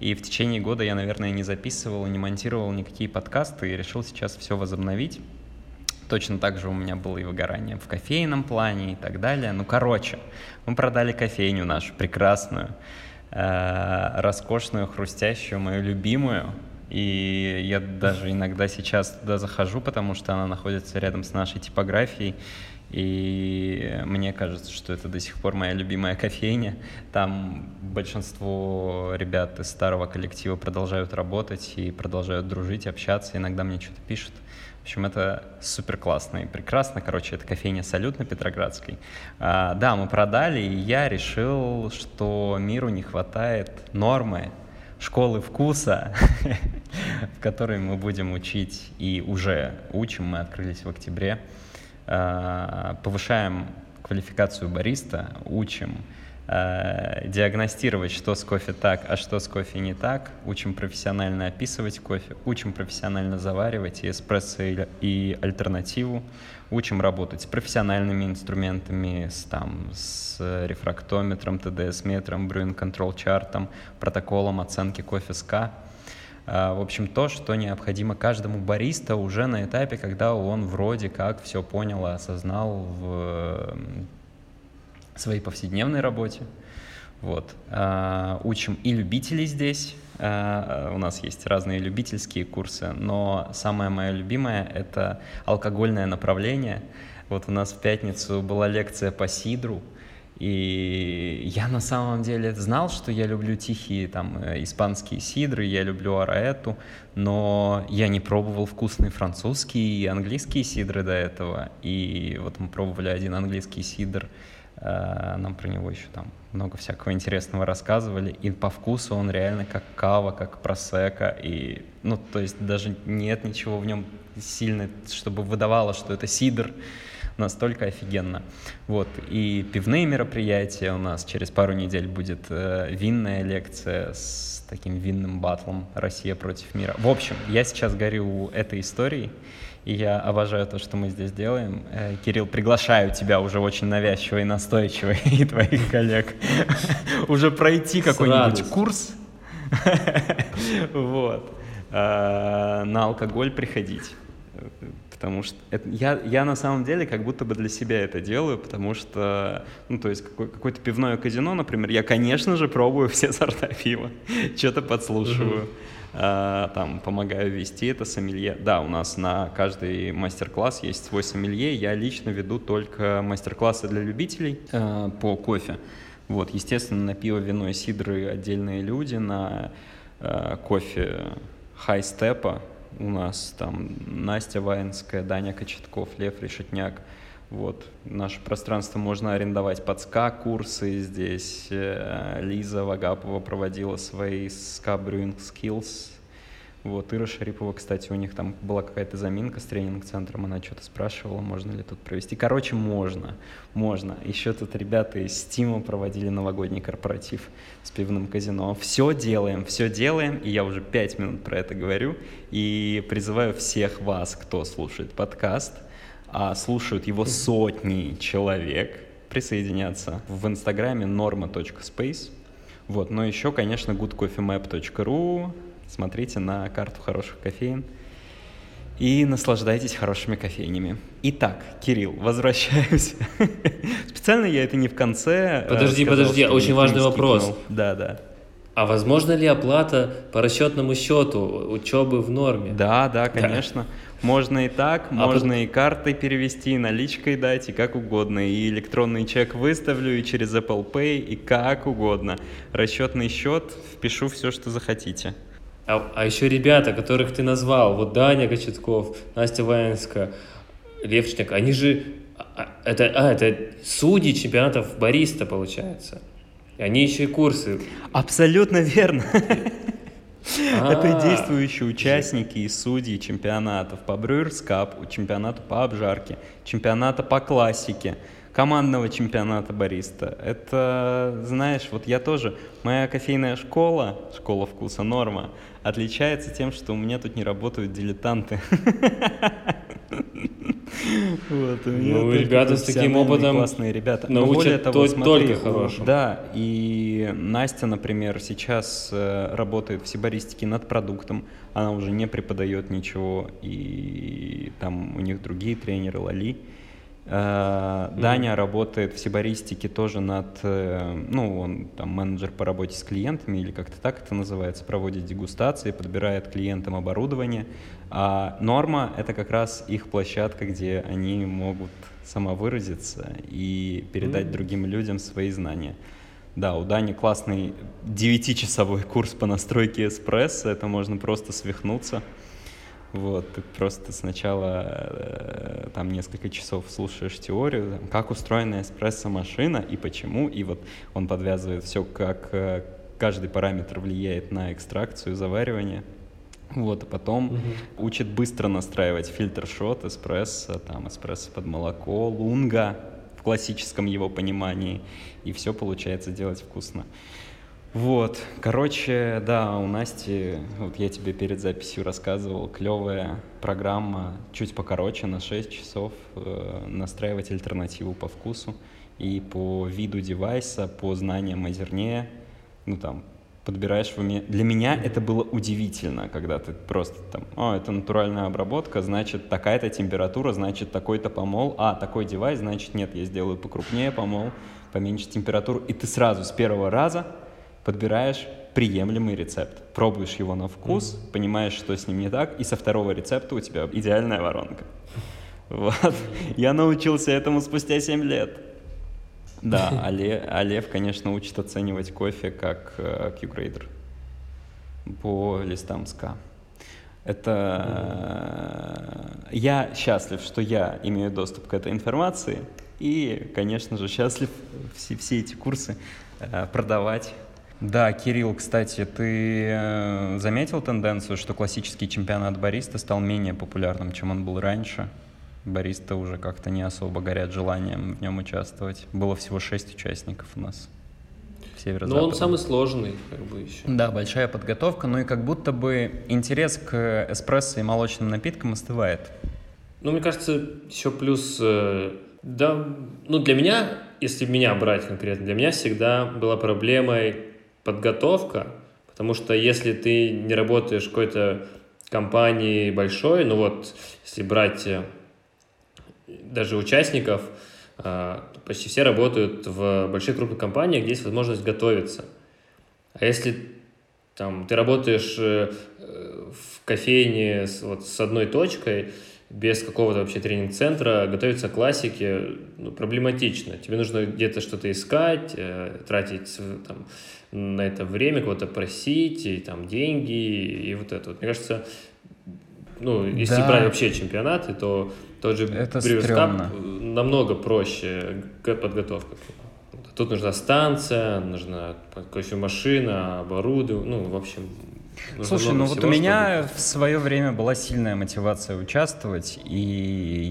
И в течение года я, наверное, не записывал, не монтировал никакие подкасты и решил сейчас все возобновить. Точно так же у меня было и выгорание в кофейном плане и так далее. Ну, короче, мы продали кофейню нашу прекрасную, э, роскошную, хрустящую, мою любимую, и я даже иногда сейчас туда захожу, потому что она находится рядом с нашей типографией. И мне кажется, что это до сих пор моя любимая кофейня. Там большинство ребят из старого коллектива продолжают работать и продолжают дружить, общаться. Иногда мне что-то пишут. В общем, это супер классно и прекрасно. Короче, это кофейня «Салют» на Петроградской. А, да, мы продали, и я решил, что миру не хватает нормы, школы вкуса, в которой мы будем учить и уже учим, мы открылись в октябре, э, повышаем квалификацию бариста, учим э, диагностировать, что с кофе так, а что с кофе не так, учим профессионально описывать кофе, учим профессионально заваривать и эспрессо и альтернативу, учим работать с профессиональными инструментами, с, там, с рефрактометром, ТДС-метром, брюин контрол чартом, протоколом оценки кофе СК. В общем, то, что необходимо каждому бариста уже на этапе, когда он вроде как все понял и осознал в своей повседневной работе. Вот. А, учим и любителей здесь, Э, у нас есть разные любительские курсы, но самое мое любимое — это алкогольное направление. Вот у нас в пятницу была лекция по сидру, и я на самом деле знал, что я люблю тихие там э, испанские сидры, я люблю араэту, но я не пробовал вкусные французские и английские сидры до этого. И вот мы пробовали один английский сидр, э, нам про него еще там много всякого интересного рассказывали, и по вкусу он реально как кава, как просека, и, ну, то есть даже нет ничего в нем сильно, чтобы выдавало, что это сидр, настолько офигенно. Вот, и пивные мероприятия у нас через пару недель будет э, винная лекция с таким винным батлом «Россия против мира». В общем, я сейчас горю этой историей, и я обожаю то, что мы здесь делаем. Э, Кирилл, приглашаю тебя уже очень навязчиво и настойчиво, и твоих коллег, уже пройти какой-нибудь курс. Вот. Э, на алкоголь приходить потому что это, я, я на самом деле как будто бы для себя это делаю, потому что, ну, то есть какой, какое-то пивное казино, например, я, конечно же, пробую все сорта пива, что-то подслушиваю, а, там, помогаю вести это сомелье. Да, у нас на каждый мастер-класс есть свой сомелье, я лично веду только мастер-классы для любителей а, по кофе. Вот, естественно, на пиво, вино и сидры отдельные люди, на а, кофе хай-степа, у нас там Настя Ваенская, Даня Кочетков, Лев Решетняк. Вот, наше пространство можно арендовать под ска курсы здесь. Э, Лиза Вагапова проводила свои ska brewing skills вот, Ира Шарипова, кстати, у них там была какая-то заминка с тренинг-центром, она что-то спрашивала, можно ли тут провести. Короче, можно, можно. Еще тут ребята из Стима проводили новогодний корпоратив с пивным казино. Все делаем, все делаем, и я уже пять минут про это говорю, и призываю всех вас, кто слушает подкаст, а слушают его сотни человек, присоединяться в инстаграме norma.space. Вот, но еще, конечно, goodcoffeemap.ru, смотрите на карту хороших кофеин и наслаждайтесь хорошими кофейнями. Итак, Кирилл, возвращаюсь. Специально я это не в конце. Подожди, сказал, подожди, очень важный вопрос. Да, да. А возможно ли оплата по расчетному счету учебы в норме? Да, да, конечно. Да. Можно и так, а можно под... и картой перевести, и наличкой дать, и как угодно. И электронный чек выставлю, и через Apple Pay, и как угодно. Расчетный счет, впишу все, что захотите. А, а еще ребята, которых ты назвал, вот Даня Кочетков, Настя Ваенская, Левчник, они же, а, а, это, а, это судьи чемпионатов бариста, получается. Они еще и курсы. Абсолютно верно. Это действующие участники и судьи чемпионатов по Cup, чемпионата по обжарке, чемпионата по классике, командного чемпионата бариста. Это, знаешь, вот я тоже, моя кофейная школа, школа вкуса норма, отличается тем, что у меня тут не работают дилетанты. Вот, ну, ребята с таким опытом классные ребята. Но более того, смотри, только хорошим. Да, и Настя, например, сейчас э, работает в сибаристике над продуктом. Она уже не преподает ничего, и там у них другие тренеры, Лали. Mm-hmm. Даня работает в сибаристике тоже над, э, ну, он там менеджер по работе с клиентами, или как-то так это называется, проводит дегустации, подбирает клиентам оборудование. А Норма — это как раз их площадка, где они могут самовыразиться и передать mm-hmm. другим людям свои знания. Да, у Дани классный девятичасовой курс по настройке эспрессо, это можно просто свихнуться. Вот, ты просто сначала э, там несколько часов слушаешь теорию, там, как устроена эспрессо-машина и почему, и вот он подвязывает все, как э, каждый параметр влияет на экстракцию, заваривание. Вот, а потом угу. учит быстро настраивать фильтр-шот, эспрессо, там, эспрессо под молоко, лунга в классическом его понимании, и все получается делать вкусно. Вот, короче, да, у Насти, вот я тебе перед записью рассказывал, клевая программа, чуть покороче, на 6 часов, э, настраивать альтернативу по вкусу и по виду девайса, по знаниям о зерне, ну там, подбираешь в уме. Для меня это было удивительно, когда ты просто там, о, это натуральная обработка, значит, такая-то температура, значит, такой-то помол, а, такой девайс, значит, нет, я сделаю покрупнее помол, поменьше температуру, и ты сразу с первого раза подбираешь приемлемый рецепт, пробуешь его на вкус, mm-hmm. понимаешь, что с ним не так, и со второго рецепта у тебя идеальная воронка. Вот. Я научился этому спустя 7 лет. Да, а, Лев, а конечно, учит оценивать кофе как э, Q-грейдер по листам СКА. Это э, я счастлив, что я имею доступ к этой информации, и, конечно же, счастлив все, все эти курсы э, продавать. Да, Кирилл, кстати, ты э, заметил тенденцию, что классический чемпионат бариста стал менее популярным, чем он был раньше? Бариста уже как-то не особо горят желанием в нем участвовать. Было всего шесть участников у нас. северо Но он самый сложный, как бы еще. Да, большая подготовка, ну и как будто бы интерес к эспрессо и молочным напиткам остывает. Ну, мне кажется, еще плюс, э, да, ну для меня, если меня брать конкретно, для меня всегда была проблемой подготовка, потому что если ты не работаешь в какой-то компании большой, ну вот, если брать э, даже участников, а, почти все работают в больших крупных компаниях, где есть возможность готовиться. А если там, ты работаешь э, в кофейне с, вот, с одной точкой, без какого-то вообще тренинг-центра, готовиться к классике ну, проблематично. Тебе нужно где-то что-то искать, э, тратить там, на это время, кого-то просить, и там деньги, и вот это вот. Мне кажется, ну, если да. брать вообще чемпионаты, то тот же Брюс намного проще подготовка. Тут нужна станция, нужна кофемашина, оборудование, ну, в общем, Слушай, ну вот у меня чтобы... в свое время была сильная мотивация участвовать, и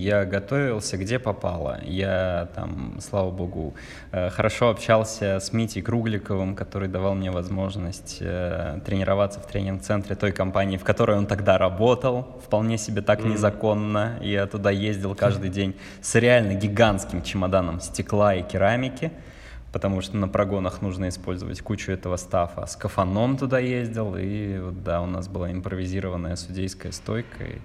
я готовился где попало. Я там, слава богу, э, хорошо общался с Митей Кругликовым, который давал мне возможность э, тренироваться в тренинг-центре той компании, в которой он тогда работал, вполне себе так незаконно. Я туда ездил каждый день с реально гигантским чемоданом стекла и керамики потому что на прогонах нужно использовать кучу этого стафа. С кафаном туда ездил, и вот, да, у нас была импровизированная судейская стойка. И,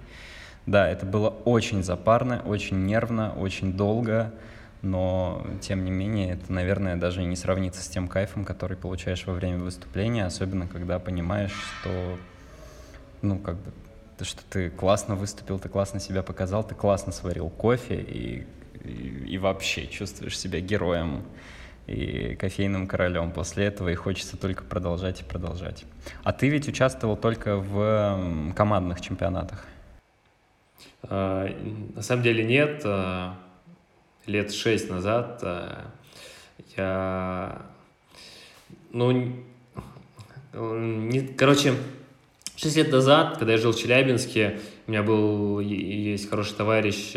да, это было очень запарно, очень нервно, очень долго, но, тем не менее, это, наверное, даже не сравнится с тем кайфом, который получаешь во время выступления, особенно когда понимаешь, что, ну, как бы, что ты классно выступил, ты классно себя показал, ты классно сварил кофе и, и, и вообще чувствуешь себя героем и кофейным королем после этого, и хочется только продолжать и продолжать. А ты ведь участвовал только в командных чемпионатах? А, на самом деле нет. А, лет шесть назад а, я... Ну, не, короче, шесть лет назад, когда я жил в Челябинске, у меня был, есть хороший товарищ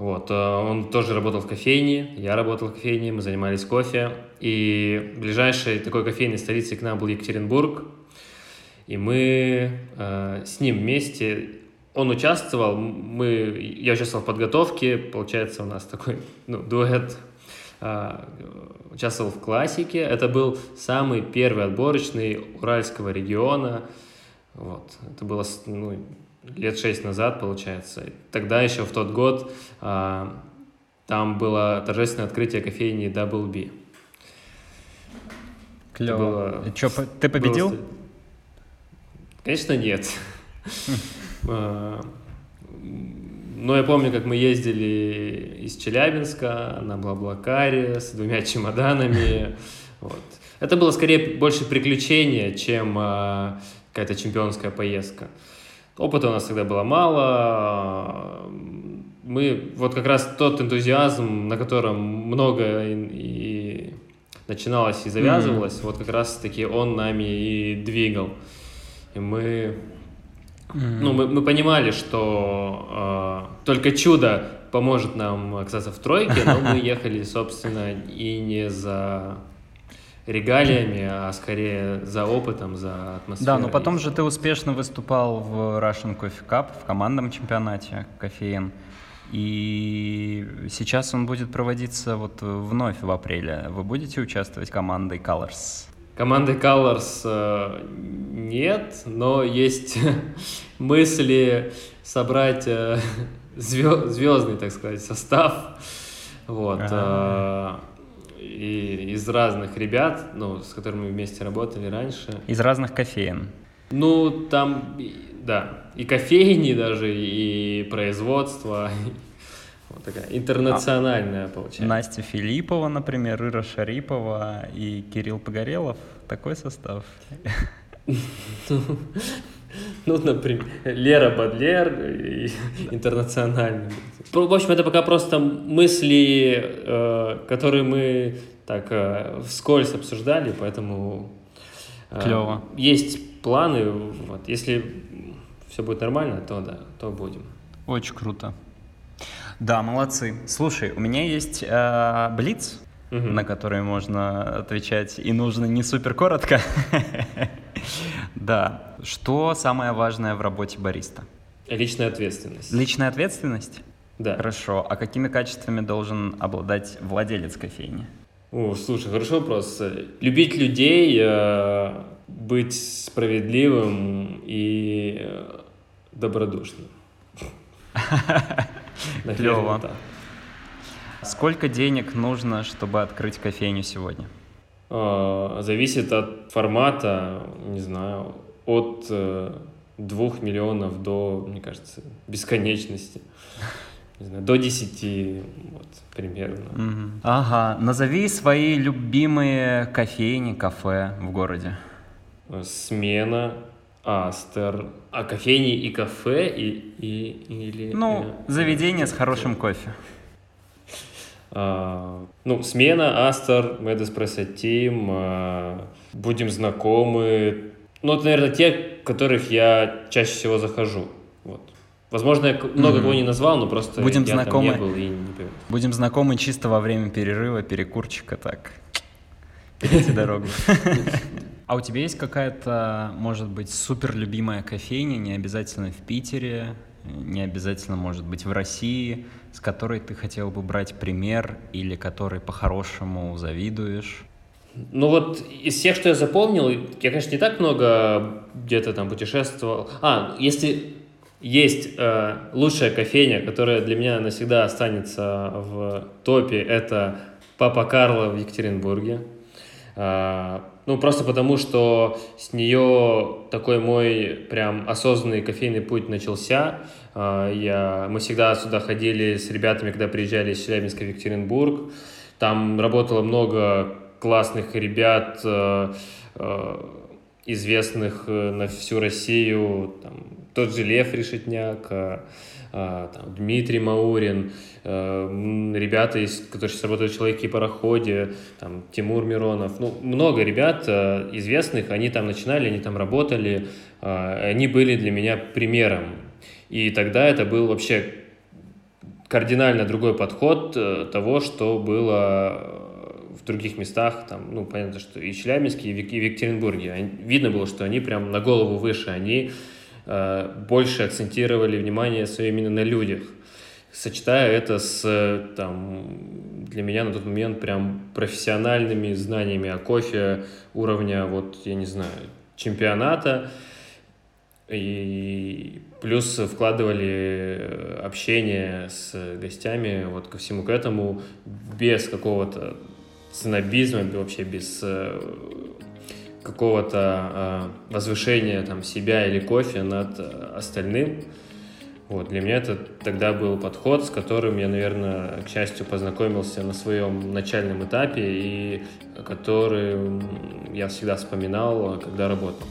вот, э, он тоже работал в кофейне, я работал в кофейне, мы занимались кофе. И ближайшей такой кофейной столицей к нам был Екатеринбург. И мы э, с ним вместе, он участвовал, мы, я участвовал в подготовке, получается у нас такой ну, дуэт, э, участвовал в классике. Это был самый первый отборочный Уральского региона. Вот, это было ну, лет шесть назад, получается. Тогда еще в тот год а, там было торжественное открытие кофейни Double B. Клево. Было, И что, ты победил? Было... Конечно, нет. А, но я помню, как мы ездили из Челябинска на Блаблакаре с двумя чемоданами. Вот. Это было скорее больше приключение, чем а, какая-то чемпионская поездка. Опыта у нас тогда было мало. Мы, вот как раз тот энтузиазм, на котором много и, и начиналось и завязывалось, mm-hmm. вот как раз таки он нами и двигал. И мы, mm-hmm. ну, мы, мы понимали, что э, только чудо поможет нам оказаться в тройке, но мы ехали, собственно, и не за регалиями, а скорее за опытом, за атмосферой. Да, но потом же ты успешно выступал в Russian Coffee Cup, в командном чемпионате кофеин. И сейчас он будет проводиться вот вновь в апреле. Вы будете участвовать командой Colors? Командой Colors э, нет, но есть мысли собрать э, звездный, так сказать, состав. Вот. А-а-а и из разных ребят, ну, с которыми мы вместе работали раньше. Из разных кофеин. Ну, там, да, и кофейни даже, и производство. Вот такая интернациональная, получается. Настя Филиппова, например, Ира Шарипова и Кирилл Погорелов. Такой состав. Ну, например, Лера Бадлер интернациональный. В общем, это пока просто мысли, э, которые мы так э, вскользь обсуждали, поэтому э, Клево. есть планы. Вот. Если все будет нормально, то да, то будем. Очень круто. Да, молодцы. Слушай, у меня есть э, блиц, угу. на который можно отвечать, и нужно не супер коротко. Да. Что самое важное в работе бариста? Личная ответственность. Личная ответственность? Да. Хорошо. А какими качествами должен обладать владелец кофейни? О, слушай, хороший вопрос. Любить людей, э, быть справедливым и э, добродушным. Клево. Сколько денег нужно, чтобы открыть кофейню сегодня? А, зависит от формата, не знаю, от э, двух миллионов до, мне кажется, бесконечности. Не знаю, до десяти, вот, примерно. Угу. Ага, назови свои любимые кофейни, кафе в городе. Смена, Астер, а кофейни и кафе и, и или... Ну, э, заведение с хорошим кофе. А, ну, смена, Астер, Espresso Team, а, будем знакомы. Ну, это, наверное, те, которых я чаще всего захожу. Вот. Возможно, я много mm-hmm. кого не назвал, но просто будем я знакомы, там не был и не Будем знакомы чисто во время перерыва, перекурчика, так. Перейти дорогу. А у тебя есть какая-то, может быть, супер любимая кофейня, не обязательно в Питере, не обязательно, может быть, в России, с которой ты хотел бы брать пример или которой по-хорошему завидуешь? Ну вот из всех, что я запомнил, я, конечно, не так много где-то там путешествовал. А, если есть э, лучшая кофейня, которая для меня навсегда останется в топе, это Папа Карло в Екатеринбурге. Э, ну, просто потому, что с нее такой мой прям осознанный кофейный путь начался. А, я, мы всегда сюда ходили с ребятами, когда приезжали из Челябинска в Екатеринбург. Там работало много классных ребят, э, э, известных э, на всю Россию. Там, тот же Лев Решетняк, там, Дмитрий Маурин, Э, ребята, из, которые сейчас работают в «Человеке и пароходе», там, Тимур Миронов, ну, много ребят э, известных, они там начинали, они там работали, э, они были для меня примером. И тогда это был вообще кардинально другой подход того, что было в других местах, там, ну, понятно, что и Челябинске, и в Екатеринбурге. Видно было, что они прям на голову выше, они больше акцентировали внимание свое именно на людях сочетая это с, там, для меня на тот момент прям профессиональными знаниями о кофе уровня, вот, я не знаю, чемпионата, и плюс вкладывали общение с гостями вот ко всему к этому без какого-то снобизма, вообще без э, какого-то э, возвышения там себя или кофе над остальным. Вот, для меня это тогда был подход, с которым я, наверное, к счастью, познакомился на своем начальном этапе и который я всегда вспоминал, когда работал.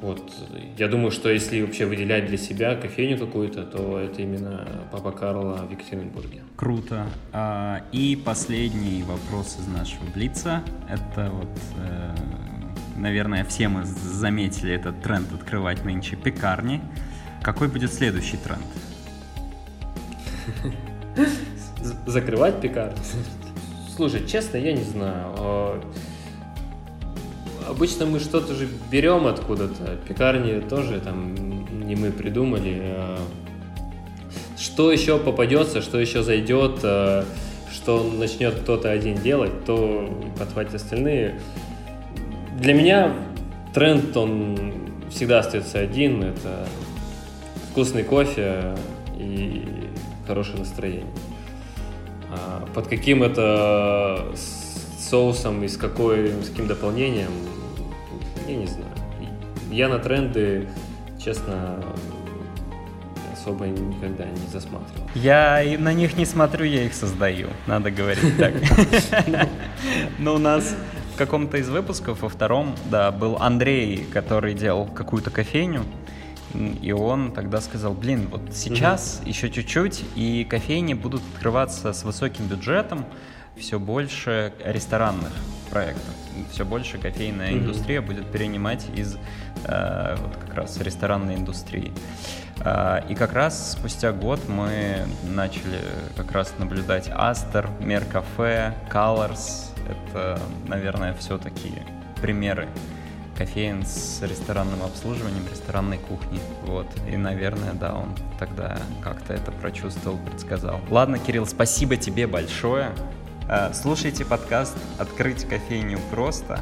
Вот. Я думаю, что если вообще выделять для себя кофейню какую-то, то это именно Папа Карло в Екатеринбурге. Круто. А, и последний вопрос из нашего Блица. Это вот, э, наверное, все мы заметили этот тренд открывать нынче пекарни. Какой будет следующий тренд? Закрывать пекарню? Слушай, честно, я не знаю. Обычно мы что-то же берем откуда-то. Пекарни тоже там не мы придумали. А, что еще попадется, что еще зайдет, а, что начнет кто-то один делать, то подхватят остальные. Для меня тренд, он всегда остается один. Это вкусный кофе и хорошее настроение. А под каким это соусом и с, какой, с каким дополнением, я не знаю. Я на тренды честно, особо никогда не засматривал. Я на них не смотрю, я их создаю, надо говорить так. Но у нас в каком-то из выпусков, во втором, да, был Андрей, который делал какую-то кофейню, и он тогда сказал, блин, вот сейчас угу. еще чуть-чуть, и кофейни будут открываться с высоким бюджетом, все больше ресторанных проектов, все больше кофейная угу. индустрия будет перенимать из э, вот как раз ресторанной индустрии. Э, и как раз спустя год мы начали как раз наблюдать Астер, Мер Кафе, Colors. Это, наверное, все такие примеры кофеин с ресторанным обслуживанием, ресторанной кухни. Вот. И, наверное, да, он тогда как-то это прочувствовал, предсказал. Ладно, Кирилл, спасибо тебе большое. Э, слушайте подкаст «Открыть кофейню просто».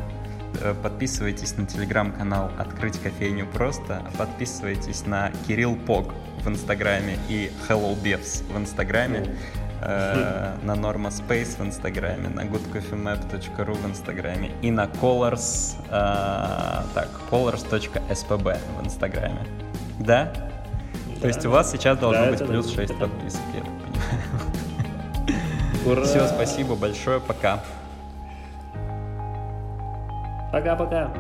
Э, подписывайтесь на телеграм-канал «Открыть кофейню просто». Подписывайтесь на Кирилл Пог в Инстаграме и Hello Bevs в Инстаграме э, на Norma Space в Инстаграме, на goodcoffeemap.ru в Инстаграме и на colors, так, colors.spb в Инстаграме. Да? То есть у вас сейчас должно быть плюс 6 это... подписок, я так понимаю. Ура! Все, спасибо большое, пока. Пока-пока.